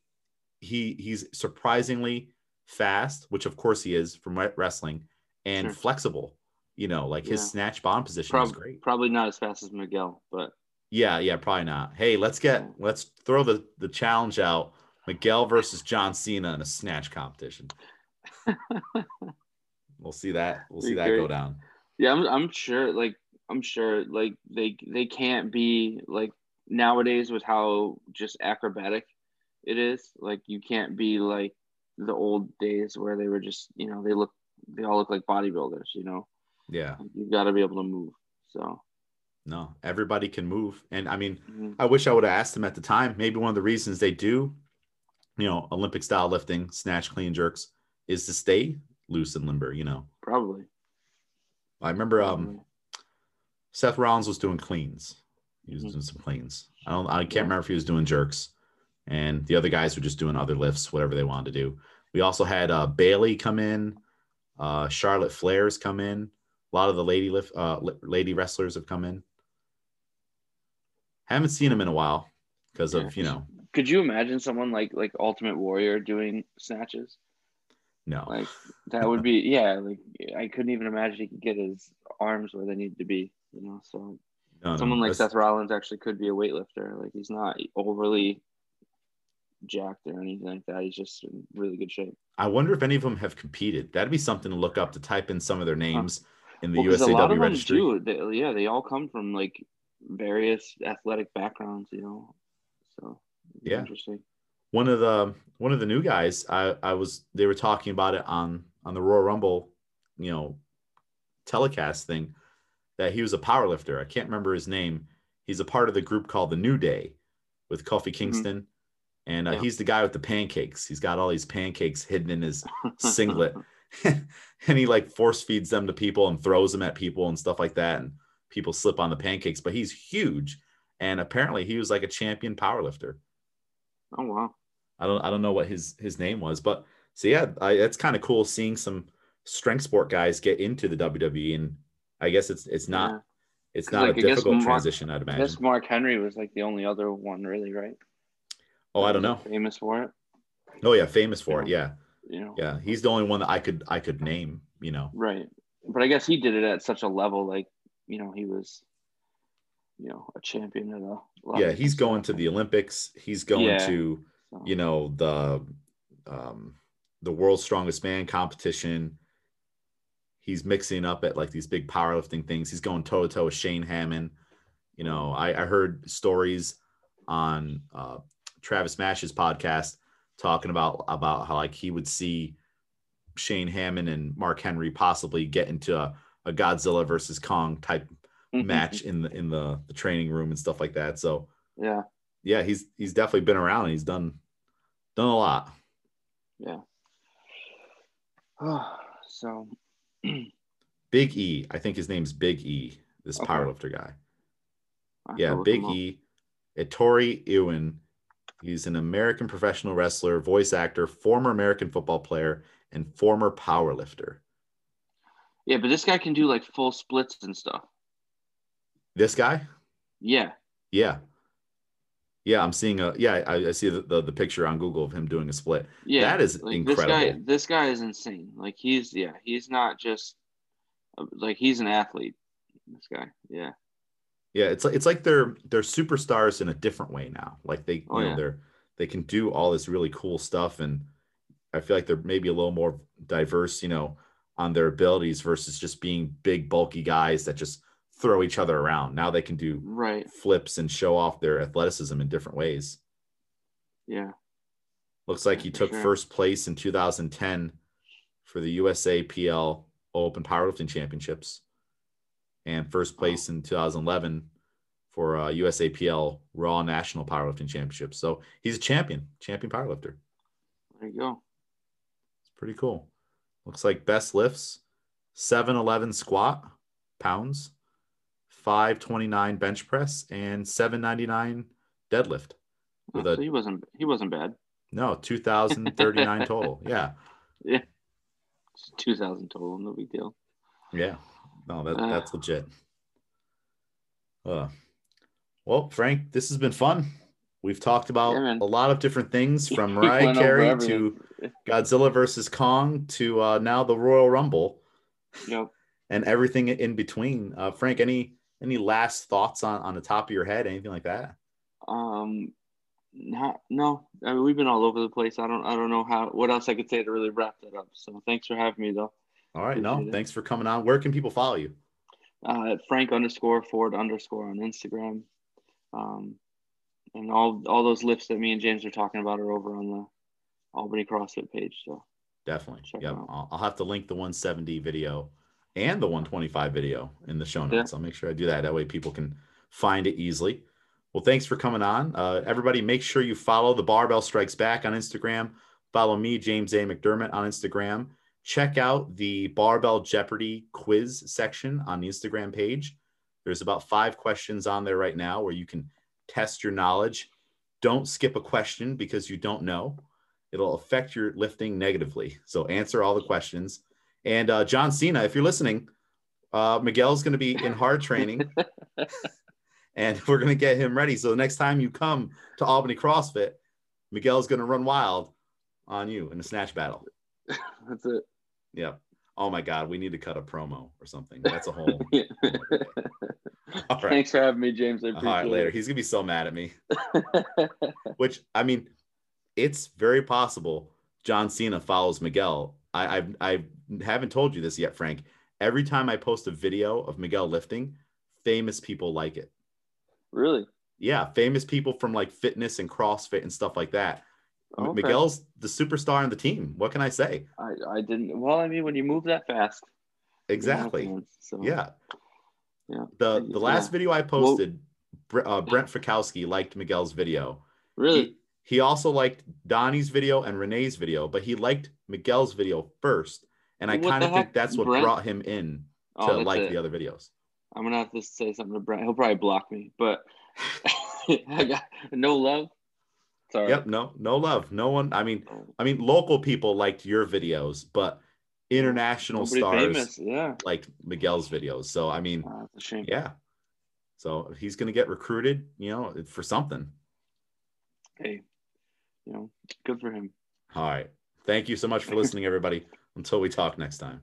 he he's surprisingly fast, which of course he is from wrestling, and Sure. flexible. You know, like his Yeah. snatch bottom position Prob- is great. Probably not as fast as Miguel, but Yeah, yeah, probably not. Hey, let's get let's throw the the challenge out. Miguel versus John Cena in a snatch competition. we'll see that. We'll see that go down. yeah, I'm I'm sure like I'm sure like they they can't be like nowadays with how just acrobatic it is. Like you can't be like the old days where they were just you know they look they all look like bodybuilders. You know Yeah. you've got to be able to move. So No, everybody can move. And I mean, mhm. I wish I would have asked them at the time. Maybe one of the reasons they do, you know, Olympic style lifting, snatch, clean jerks, is to stay loose and limber. You know, Probably. I remember um. Seth Rollins was doing cleans. He was Mhm. doing some cleans. I don't. I can't remember if he was doing jerks, and the other guys were just doing other lifts, whatever they wanted to do. We also had uh, Bayley come in, uh, Charlotte Flair's come in. A lot of the lady lift, uh, lady wrestlers have come in. Haven't seen them in a while because of you know Could you imagine someone like like Ultimate Warrior doing snatches? no. Like that would be yeah. Like I couldn't even imagine he could get his arms where they need to be. You know, so no, no, someone like Seth Rollins actually could be a weightlifter. Like he's not overly jacked or anything like that. He's just in really good shape. I wonder if any of them have competed. That'd be something to look up to type in some of their names in the Well, 'cause a lot of USAW registry. do. They, yeah, they all come from like various athletic backgrounds. You know, so Yeah. interesting. one of the one of the new guys i i was they were talking about it on on the royal rumble you know telecast thing that he was a power lifter i can't remember his name. He's a part of the group called the new day with kofi kingston. And uh, Yeah. he's the guy with the pancakes. He's got all these pancakes hidden in his singlet. And he like force feeds them to people and throws them at people and stuff like that. And people slip on the pancakes but he's huge. And apparently he was like a champion power lifter oh wow. I don't I don't know what his his name was, but so yeah, I, it's kind of cool seeing some strength sport guys get into the WWE, and I guess it's it's not Yeah. it's not like, a difficult Mark- transition, I'd imagine. I guess Mark Henry was like the only other one, really, right? Oh, I don't know. Famous for it, Oh yeah, famous for it. Yeah, you know. yeah. He's the only one that I could I could name. You know. Right. But I guess he did it at such a level, like you know, he was, you know, a champion at a. Yeah, he's going to the Olympics. He's going Yeah. to you know the um the world's strongest man competition. He's mixing up at like these big powerlifting things. He's going toe to toe with Shane Hamman. You know, I, I heard stories on uh, Travis Mash's podcast talking about about how like he would see Shane Hamman and Mark Henry possibly get into a, a Godzilla versus Kong type match in the in the, the training room and stuff like that. So yeah. yeah, he's he's definitely been around and he's done done a lot. Yeah. so. Big E, I think his name's Big E, this Okay. powerlifter guy. Yeah, Big. E. Ettore Ewing. He's an American professional wrestler, voice actor, former American football player, and former powerlifter. Yeah, but this guy can do like full splits and stuff. This guy? Yeah. Yeah. Yeah, I'm seeing a yeah, I, I see the, the, the picture on Google of him doing a split. Yeah. That is like, This guy, this guy is insane. Like he's yeah, he's not just like he's an athlete. This guy, yeah, Yeah, it's like it's like they're they're superstars in a different way now. Like they, oh, you Oh, know, yeah. they're they can do all this really cool stuff, and I feel like they're maybe a little more diverse, you know, on their abilities versus just being big, bulky guys that just throw each other around. Now they can do right, flips and show off their athleticism in different ways. yeah, Looks like Yeah, he took sure. first place in 2010 for the USAPL Open Powerlifting Championships, and first place in 2011 for uh, USAPL Raw National Powerlifting Championships. So he's a champion, champion powerlifter. there you go. It's pretty cool. Looks like best lifts 711 squat pounds, 529 bench press, and 799 deadlift. Oh, With a- he wasn't he wasn't bad. No, 2039 total. Yeah. Yeah, two thousand total, no big deal. Yeah. No, that, Uh. that's legit. Uh, well, Frank, this has been fun. We've talked about Yeah, a lot of different things from Mariah Carey to Godzilla versus Kong to uh, now the Royal Rumble Yep. and everything in between. Uh, Frank, any any last thoughts on, on the top of your head? Anything like that? Um, not no. I mean, we've been all over the place. I don't I don't know how what else I could say to really wrap that up. So thanks for having me though. All right. No, it. thanks for coming on. Where can people follow you? uh, Frank underscore Ford underscore on Instagram. Um, and all all those lifts that me and James are talking about are over on the Albany CrossFit page. So Definitely. Yep. I'll, I'll have to link the 170 video and the 125 video in the show Yeah. notes. I'll make sure I do that. That way people can find it easily. Well, thanks for coming on. Uh, everybody, make sure you follow the Barbell Strikes Back on Instagram. Follow me, James A. McDermott, on Instagram. Check out the Barbell Jeopardy quiz section on the Instagram page. There's about five questions on there right now where you can test your knowledge. Don't skip a question because you don't know. It'll affect your lifting negatively. So answer all the questions. And uh, John Cena, if you're listening, uh, Miguel's going to be in hard training and we're going to get him ready. So the next time you come to Albany CrossFit, Miguel's going to run wild on you in a snatch battle. That's it. Yeah. Oh my God, we need to cut a promo or something. That's a whole. All right. Thanks for having me, James. I appreciate All right, later. It. He's gonna be so mad at me. Which I mean, it's very possible John Cena follows Miguel. I, I I haven't told you this yet, Frank. Every time I post a video of Miguel lifting, famous people like it. Really? Yeah, famous people from like fitness and CrossFit and stuff like that. Okay. Miguel's the superstar on the team. What can I say? I, I didn't. Well, I mean, when you move that fast, exactly. so. Yeah. Yeah. The the last yeah. video I posted, well, uh, Brent Fikowski liked Miguel's video. Really? He, he also liked Donnie's video and Renee's video, but he liked Miguel's video first, and I kind of think that's what Brent? brought him in oh, to oh, like it. the other videos. I'm gonna have to say something to Brent. He'll probably block me, but I got no love. Sorry. Yep. No, no love. No one. I mean, oh. I mean, local people liked your videos, but international Nobody stars famous, yeah. like Miguel's videos. So I mean, oh. Yeah. So he's gonna get recruited, you know, for something. Hey, you know, good for him. All right. Thank you so much for listening, everybody. Until we talk next time.